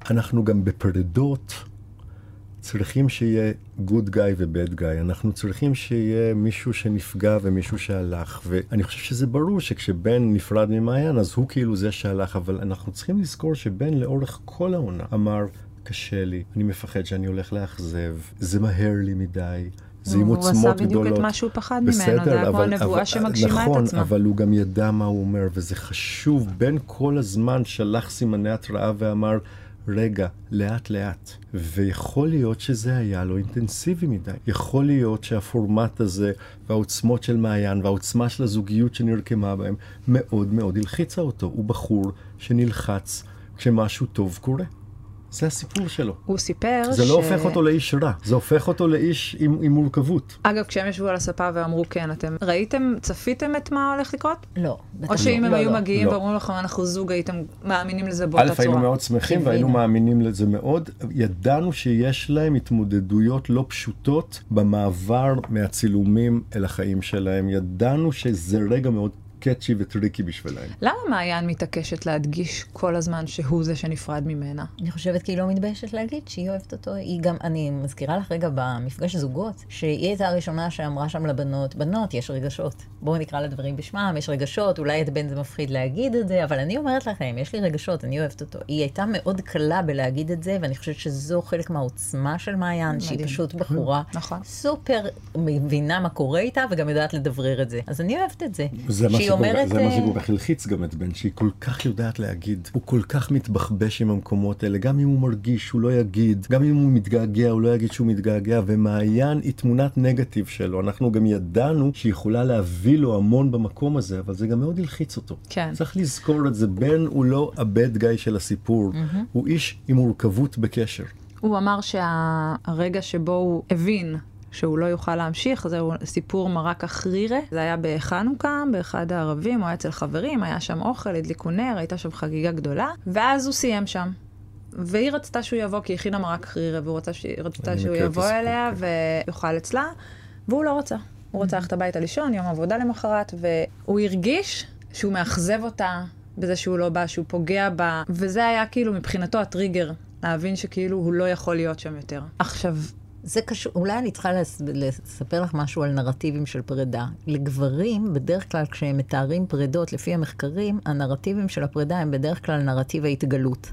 אנחנו גם בפרדות צריכים שיהיה גוד גאי ובד גאי, אנחנו צריכים שיהיה מישהו שנפגע ומישהו שהלך, ואני חושב שזה ברור שכשבן נפרד ממעיין אז הוא כאילו זה שהלך, אבל אנחנו צריכים לזכור שבן לאורך כל העונה אמר, קשה לי, אני מפחד שאני הולך לאכזב, זה מהר לי מדי. זה עם הוא עוצמות עשה גדולות. בדיוק את מה שהוא פחד ממנו, זה היה כמו הנבואה שמגשימה את נכון, עצמה. אבל הוא גם ידע מה הוא אומר, וזה חשוב. בן כל הזמן שלח סימני התראה ואמר, רגע, לאט לאט. ויכול להיות שזה היה לו אינטנסיבי מדי. יכול להיות שהפורמט הזה, והעוצמות של מעיין, והעוצמה של הזוגיות שנרקמה בהם, מאוד מאוד הלחיצה אותו. הוא בחור שנלחץ כשמשהו טוב קורה. זה הסיפור שלו. הוא סיפר זה ש... לא הופך אותו לאיש רע, זה הופך אותו לאיש עם, עם מורכבות. אגב, כשהם ישבו על הספה ואמרו כן, אתם ראיתם, צפיתם את מה הולך לקרות? לא. או שאם לא. הם לא, היו לא. מגיעים לא. ואומרים לכם, אנחנו זוג, הייתם מאמינים לזה באותה א', צורה? היינו מאוד שמחים קיווינו. והיינו מאמינים לזה מאוד. ידענו שיש להם התמודדויות לא פשוטות במעבר מהצילומים אל החיים שלהם. ידענו שזה רגע מאוד קאצ'י וטריקי בשבילהם. למה מעיין מתעקשת להדגיש כל הזמן שהוא זה שנפרד ממנה? אני חושבת כי היא לא מתביישת להגיד שהיא אוהבת אותו. היא גם, אני מזכירה לך רגע במפגש זוגות, שהיא הייתה הראשונה שאמרה שם לבנות, בנות, יש רגשות. בואו נקרא לדברים בשמם, יש רגשות, אולי את בן זה מפחיד להגיד את זה, אבל אני אומרת לכם, יש לי רגשות, אני אוהבת אותו. היא הייתה מאוד קלה בלהגיד את זה, ואני חושבת שזו חלק מהעוצמה של מעיין, שהיא. פשוט בחורה נכון. סופר מבינה מה קורה איתה, וגם יודעת לדברר את זה. אז אני אוהבת את זה. זה מה אומרת, זה מה אה, שכל כך הלחיץ גם את בן, שהיא כל כך יודעת להגיד. הוא כל כך מתבחבש עם המקומות האלה, גם אם הוא מרגיש, הוא לא יגיד. גם אם הוא מתגעגע, הוא לא יגיד שהוא מתגעגע. ומעיין היא תמונת נגטיב שלו. אנחנו גם ידענו שהיא יכולה להביא לו המון במקום הזה, אבל זה גם מאוד הלחיץ אותו. כן. צריך לזכור את זה. בן הוא לא הבד גיא של הסיפור, הוא איש עם מורכבות בקשר. הוא אמר שהרגע שבו הוא הבין שהוא לא יוכל להמשיך, זהו סיפור מרק אחרירה. זה היה בחנוכה, באחד הערבים, הוא היה אצל חברים, היה שם אוכל, הדליקו נר, הייתה שם חגיגה גדולה, ואז הוא סיים שם. והיא רצתה שהוא יבוא, כי היא הכינה מרק אחרירה, והוא רצה, ש... רצתה שהוא יבוא אליה כן. ויאכל אצלה, והוא לא רצה. הוא רצה ללכת הביתה לישון, יום עבודה למחרת, והוא הרגיש שהוא מאכזב אותה בזה שהוא לא בא, שהוא פוגע בה, וזה היה כאילו מבחינתו הטריגר, להבין שכאילו הוא לא יכול להיות שם יותר. עכשיו, זה קשור, אולי אני צריכה לס, לספר לך משהו על נרטיבים של פרידה. לגברים, בדרך כלל כשהם מתארים פרידות, לפי המחקרים, הנרטיבים של הפרידה הם בדרך כלל נרטיב ההתגלות.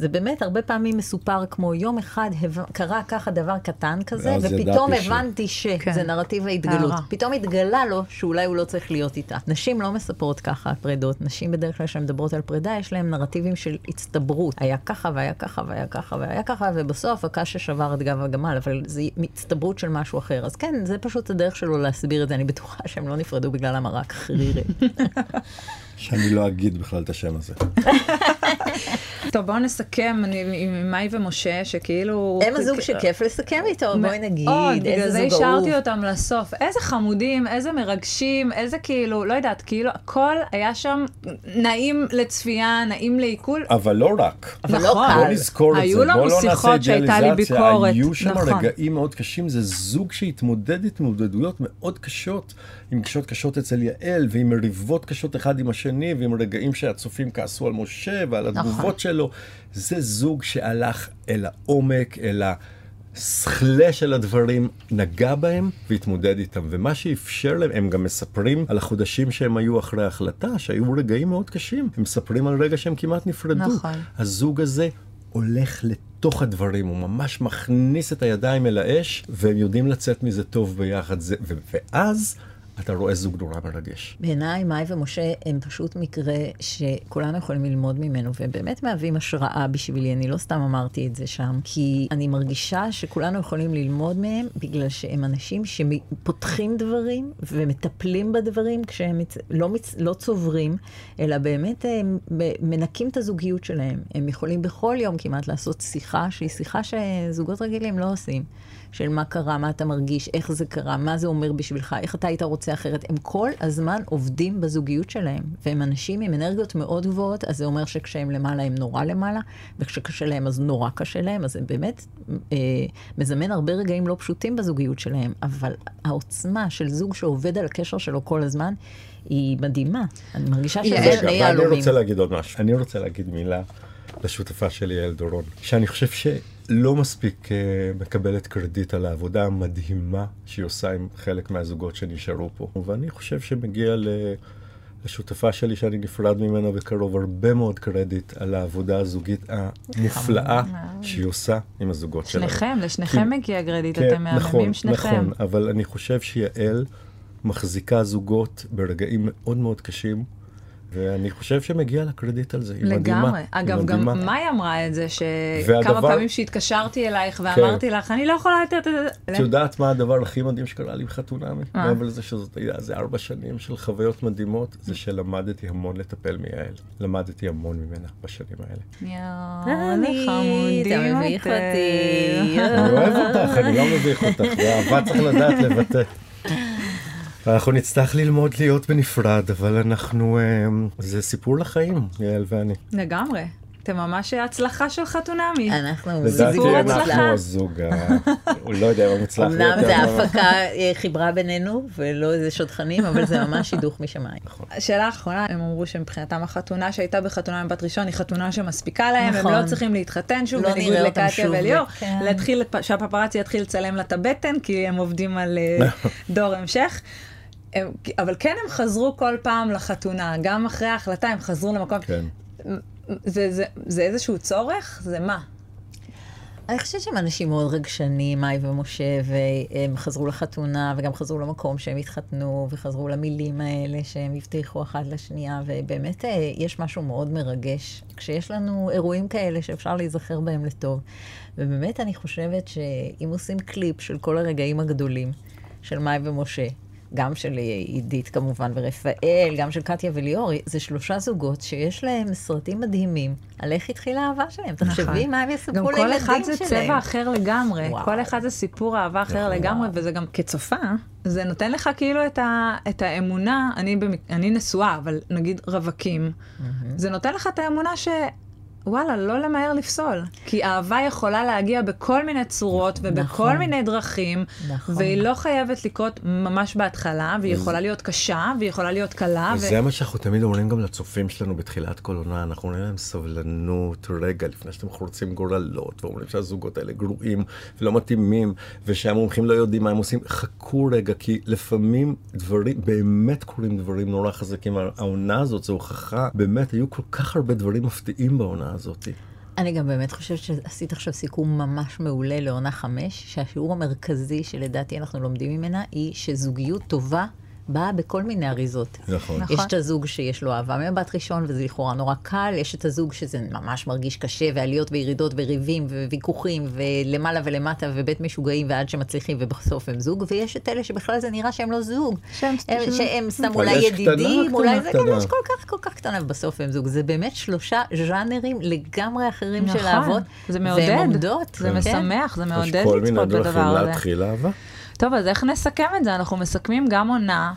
זה באמת הרבה פעמים מסופר כמו יום אחד הב... קרה ככה דבר קטן כזה, ופתאום ש- הבנתי שזה כן. נרטיב ההתגלות. הערה. פתאום התגלה לו שאולי הוא לא צריך להיות איתה. נשים לא מספרות ככה על פרידות. נשים בדרך כלל כשהן מדברות על פרידה, יש להן נרטיבים של הצטברות. היה ככה והיה ככה והיה ככה והיה ככה, ובסוף הקש ששבר את גב הגמל, אבל זה הצטברות של משהו אחר. אז כן, זה פשוט הדרך שלו להסביר את זה. אני בטוחה שהם לא נפרדו בגלל המרק חרירי. שאני לא אגיד בכלל את השם הזה. טוב, בואו נסכם אני, עם מאי ומשה, שכאילו... הם הזוג שכיף לסכם איתו, בואי נגיד, בגלל איזה זה זוג אהוב. השארתי אותם לסוף. איזה חמודים, איזה מרגשים, איזה כאילו, לא יודעת, כאילו, הכל היה שם נעים לצפייה, נעים לעיכול. אבל לא רק. אבל לא נכון. קל. בוא נזכור את זה, היו בוא לנו לא נעשה שיחות שהייתה לי אידיאליזציה. ביקורת, היו שם נכון. רגעים מאוד קשים, זה זוג שהתמודד התמודדויות מאוד קשות, עם גישות קשות אצל יעל, ועם מריבות קשות אחד עם השני, ועם רגעים שהצופים כעסו על משה ועל נכון. התגובות שלו. זה זוג שהלך אל העומק, אל הסכלה של הדברים, נגע בהם והתמודד איתם. ומה שאפשר להם, הם גם מספרים על החודשים שהם היו אחרי ההחלטה, שהיו רגעים מאוד קשים. הם מספרים על רגע שהם כמעט נפרדו. נכון. הזוג הזה הולך לתוך הדברים, הוא ממש מכניס את הידיים אל האש, והם יודעים לצאת מזה טוב ביחד. זה, ו- ואז אתה רואה זוג נורא מרגש. בעיניי, מאי ומשה הם פשוט מקרה שכולנו יכולים ללמוד ממנו, והם באמת מהווים השראה בשבילי, אני לא סתם אמרתי את זה שם, כי אני מרגישה שכולנו יכולים ללמוד מהם, בגלל שהם אנשים שפותחים דברים ומטפלים בדברים כשהם מצ... לא, מצ... לא צוברים, אלא באמת הם מנקים את הזוגיות שלהם. הם יכולים בכל יום כמעט לעשות שיחה, שהיא שיחה שזוגות רגילים לא עושים. של מה קרה, מה אתה מרגיש, איך זה קרה, מה זה אומר בשבילך, איך אתה היית רוצה אחרת. הם כל הזמן עובדים בזוגיות שלהם, והם אנשים עם אנרגיות מאוד גבוהות, אז זה אומר שכשהם למעלה הם נורא למעלה, וכשקשה להם אז נורא קשה להם, אז זה באמת אה, מזמן הרבה רגעים לא פשוטים בזוגיות שלהם, אבל העוצמה של זוג שעובד על הקשר שלו כל הזמן, היא מדהימה. אני מרגישה שזה שני יהלומים. רוצה להגיד עוד משהו. אני רוצה להגיד מילה לשותפה שלי, יעל דורון, שאני חושב שלא מספיק uh, מקבלת קרדיט על העבודה המדהימה שהיא עושה עם חלק מהזוגות שנשארו פה. ואני חושב שמגיע ל... לשותפה שלי שאני נפרד ממנה בקרוב הרבה מאוד קרדיט על העבודה הזוגית המופלאה שהיא עושה עם הזוגות שלה. שניכם, לשניכם מגיע קרדיט, כן, אתם נכון, מהממים שניכם. נכון, אבל אני חושב שיעל מחזיקה זוגות ברגעים מאוד מאוד קשים, ואני חושב שמגיע לה קרדיט על זה. היא מדהימה. לגמרי. אגב, גם. מאי אמרה את זה, שכמה והדבר- פעמים שהתקשרתי אלייך ואמרתי לך, אני לא יכולה לתת את זה. את יודעת מה הדבר הכי מדהים שקרה לי בחתונמי? מה? מעבר לזה שזאת הייתה איזה ארבע שנים של חוויות מדהימות, זה שלמדתי המון לטפל מיעל. למדתי המון ממנה בשנים האלה. יואו, אני, איזה חמודים אתה מביך אתם. אותי. אני אוהב אותך, אני לא מביך אותך, ואהבה צריך לדעת לבטא. אנחנו נצטרך ללמוד להיות בנפרד, אבל אנחנו, אה, זה סיפור לחיים, יעל ואני. לגמרי. אתם ממש הצלחה של חתונמי. אנחנו לדעתי זיווג הצלחה. אנחנו הזוג, ה- הוא לא יודע אם המוצלח אמנם ביותר, זה אבל- ההפקה אה, חיברה בינינו, ולא איזה שודכנים, אבל זה ממש שידוך משמיים. שאלה אחרונה, הם אמרו שמבחינתם החתונה שהייתה בחתונה עם בת ראשון היא חתונה שמספיקה להם, הם נכון. לא צריכים להתחתן שוב, לא בניגוד לקטיה וליאור. להתחיל, שהפפרצי יתחיל לצלם לה את הבטן, כי הם עובדים על אה, דור המשך. הם, אבל כן הם חזרו כל פעם לחתונה, גם אחרי ההחלטה הם חזרו למקום. כן. זה, זה, זה איזשהו צורך? זה מה? אני חושבת שהם אנשים מאוד רגשנים, מאי ומשה, והם חזרו לחתונה, וגם חזרו למקום שהם התחתנו, וחזרו למילים האלה שהם הבטיחו אחת לשנייה, ובאמת אה, יש משהו מאוד מרגש, כשיש לנו אירועים כאלה שאפשר להיזכר בהם לטוב. ובאמת אני חושבת שאם עושים קליפ של כל הרגעים הגדולים של מאי ומשה, גם של עידית כמובן ורפאל, גם של קטיה וליאור, זה שלושה זוגות שיש להם סרטים מדהימים על איך התחילה האהבה שלהם. תחשבי מה הם יספרו גם לילדים כל שלהם. אחד זה צבע אחר לגמרי, וואו. כל אחד זה סיפור אהבה אחר לגמרי, וזה גם כצופה, זה נותן לך כאילו את, ה, את האמונה, אני, במק... אני נשואה, אבל נגיד רווקים, זה נותן לך את האמונה ש... וואלה, לא למהר לפסול. כי אהבה יכולה להגיע בכל מיני צורות ובכל נכון. מיני דרכים, נכון. והיא לא חייבת לקרות ממש בהתחלה, והיא יכולה להיות קשה, והיא יכולה להיות קלה. ו- וזה מה שאנחנו תמיד אומרים גם לצופים שלנו בתחילת כל עונה, אנחנו אומרים להם סבלנות רגע לפני שאתם חורצים גורלות, ואומרים שהזוגות האלה גרועים ולא מתאימים, ושהמומחים לא יודעים מה הם עושים, חכו רגע, כי לפעמים דברים, באמת קורים דברים נורא חזקים. העונה הזאת זו הוכחה, באמת היו כל כך הרבה דברים מפתיעים בעונה הזאת. אני גם באמת חושבת שעשית עכשיו סיכום ממש מעולה לעונה חמש, שהשיעור המרכזי שלדעתי אנחנו לומדים ממנה, היא שזוגיות טובה באה בכל מיני אריזות. נכון. נכון. יש את הזוג שיש לו אהבה ממבט ראשון, וזה לכאורה נורא קל, יש את הזוג שזה ממש מרגיש קשה, ועליות וירידות וריבים וויכוחים, ולמעלה ולמטה, ובית משוגעים, ועד שמצליחים, ובסוף הם זוג, ויש את אלה שבכלל זה נראה שהם לא זוג. שהם- הם- שהם- שהם סתם אולי יש ידידים, אולי זה גם. יש כל כך כל כך קטנה, ובסוף הם זוג. זה באמת שלושה ז'אנרים לגמרי אחרים של נכון. אהבות. זה מעודד. והן עומדות. זה כן. משמח, זה יש מעודד כל מיני לצפות דרכים בדבר הזה. להתחיל אהבה. טוב, אז איך נסכם את זה? אנחנו מסכמים גם עונה,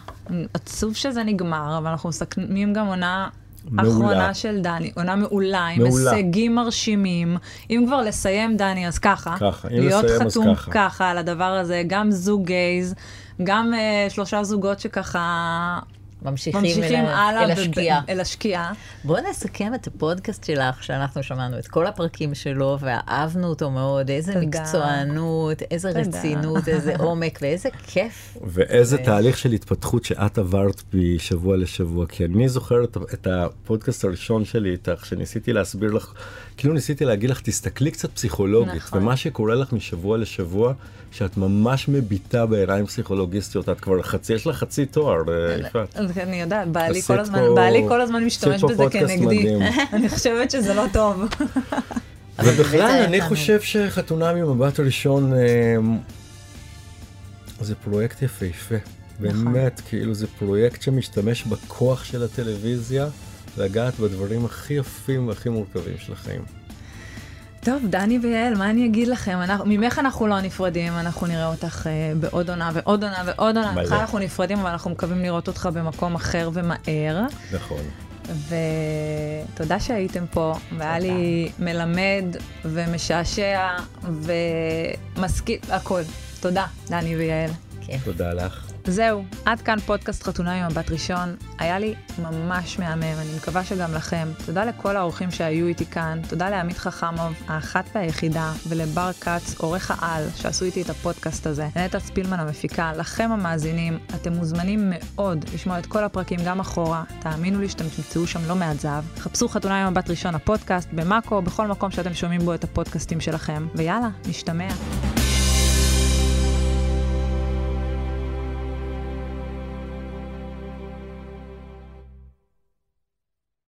עצוב שזה נגמר, אבל אנחנו מסכמים גם עונה מעולה. אחרונה של דני, עונה מעולה, עם מעולה. הישגים מרשימים. אם כבר לסיים, דני, אז ככה. ככה, אם להיות לסיים, אז חתום ככה. ככה על הדבר הזה, גם זוג גייז, גם uh, שלושה זוגות שככה ממשיכים, ממשיכים אל, הלאה אל השקיעה. ב- אל השקיעה. בואו נסכם את הפודקאסט שלך, שאנחנו שמענו את כל הפרקים שלו, ואהבנו אותו מאוד. איזה תודה. מקצוענות, איזה תודה. רצינות, איזה עומק, ואיזה כיף. ואיזה תהליך של התפתחות שאת עברת משבוע לשבוע, כי אני זוכר את, את הפודקאסט הראשון שלי איתך, שניסיתי להסביר לך, כאילו ניסיתי להגיד לך, תסתכלי קצת פסיכולוגית, נכון. ומה שקורה לך משבוע לשבוע, שאת ממש מביטה בעיניים פסיכולוגיסטיות, את כבר חצי, יש לך חצי תואר, אה, יפעת. אז אני יודעת, בעלי כל הזמן, בעלי כל הזמן משתמש בזה כנגדי. אני חושבת שזה לא טוב. ובכלל, אני. חושב שחתונה ממבט ראשון אה, זה פרויקט יפהפה. באמת, כאילו זה פרויקט שמשתמש בכוח של הטלוויזיה לגעת בדברים הכי יפים והכי מורכבים של החיים. טוב, דני ויעל, מה אני אגיד לכם? אנחנו, ממך אנחנו לא נפרדים, אנחנו נראה אותך uh, בעוד עונה ועוד עונה ועוד עונה. ממך אנחנו נפרדים, אבל אנחנו מקווים לראות אותך במקום אחר ומהר. נכון. ותודה שהייתם פה, והיה לי מלמד ומשעשע ומשכיל, הכל. תודה, דני ויעל. כן. תודה לך. זהו, עד כאן פודקאסט חתונה עם מבט ראשון. היה לי ממש מהמם, אני מקווה שגם לכם. תודה לכל האורחים שהיו איתי כאן, תודה לעמית חכמוב, האחת והיחידה, ולבר כץ, עורך העל, שעשו איתי את הפודקאסט הזה. נטע ספילמן המפיקה, לכם המאזינים, אתם מוזמנים מאוד לשמוע את כל הפרקים גם אחורה. תאמינו לי שאתם תמצאו שם לא מעט זהב. חפשו חתונה עם מבט ראשון הפודקאסט, במאקו, בכל מקום שאתם שומעים בו את הפודקאסטים שלכם. ויאללה, נשתמע.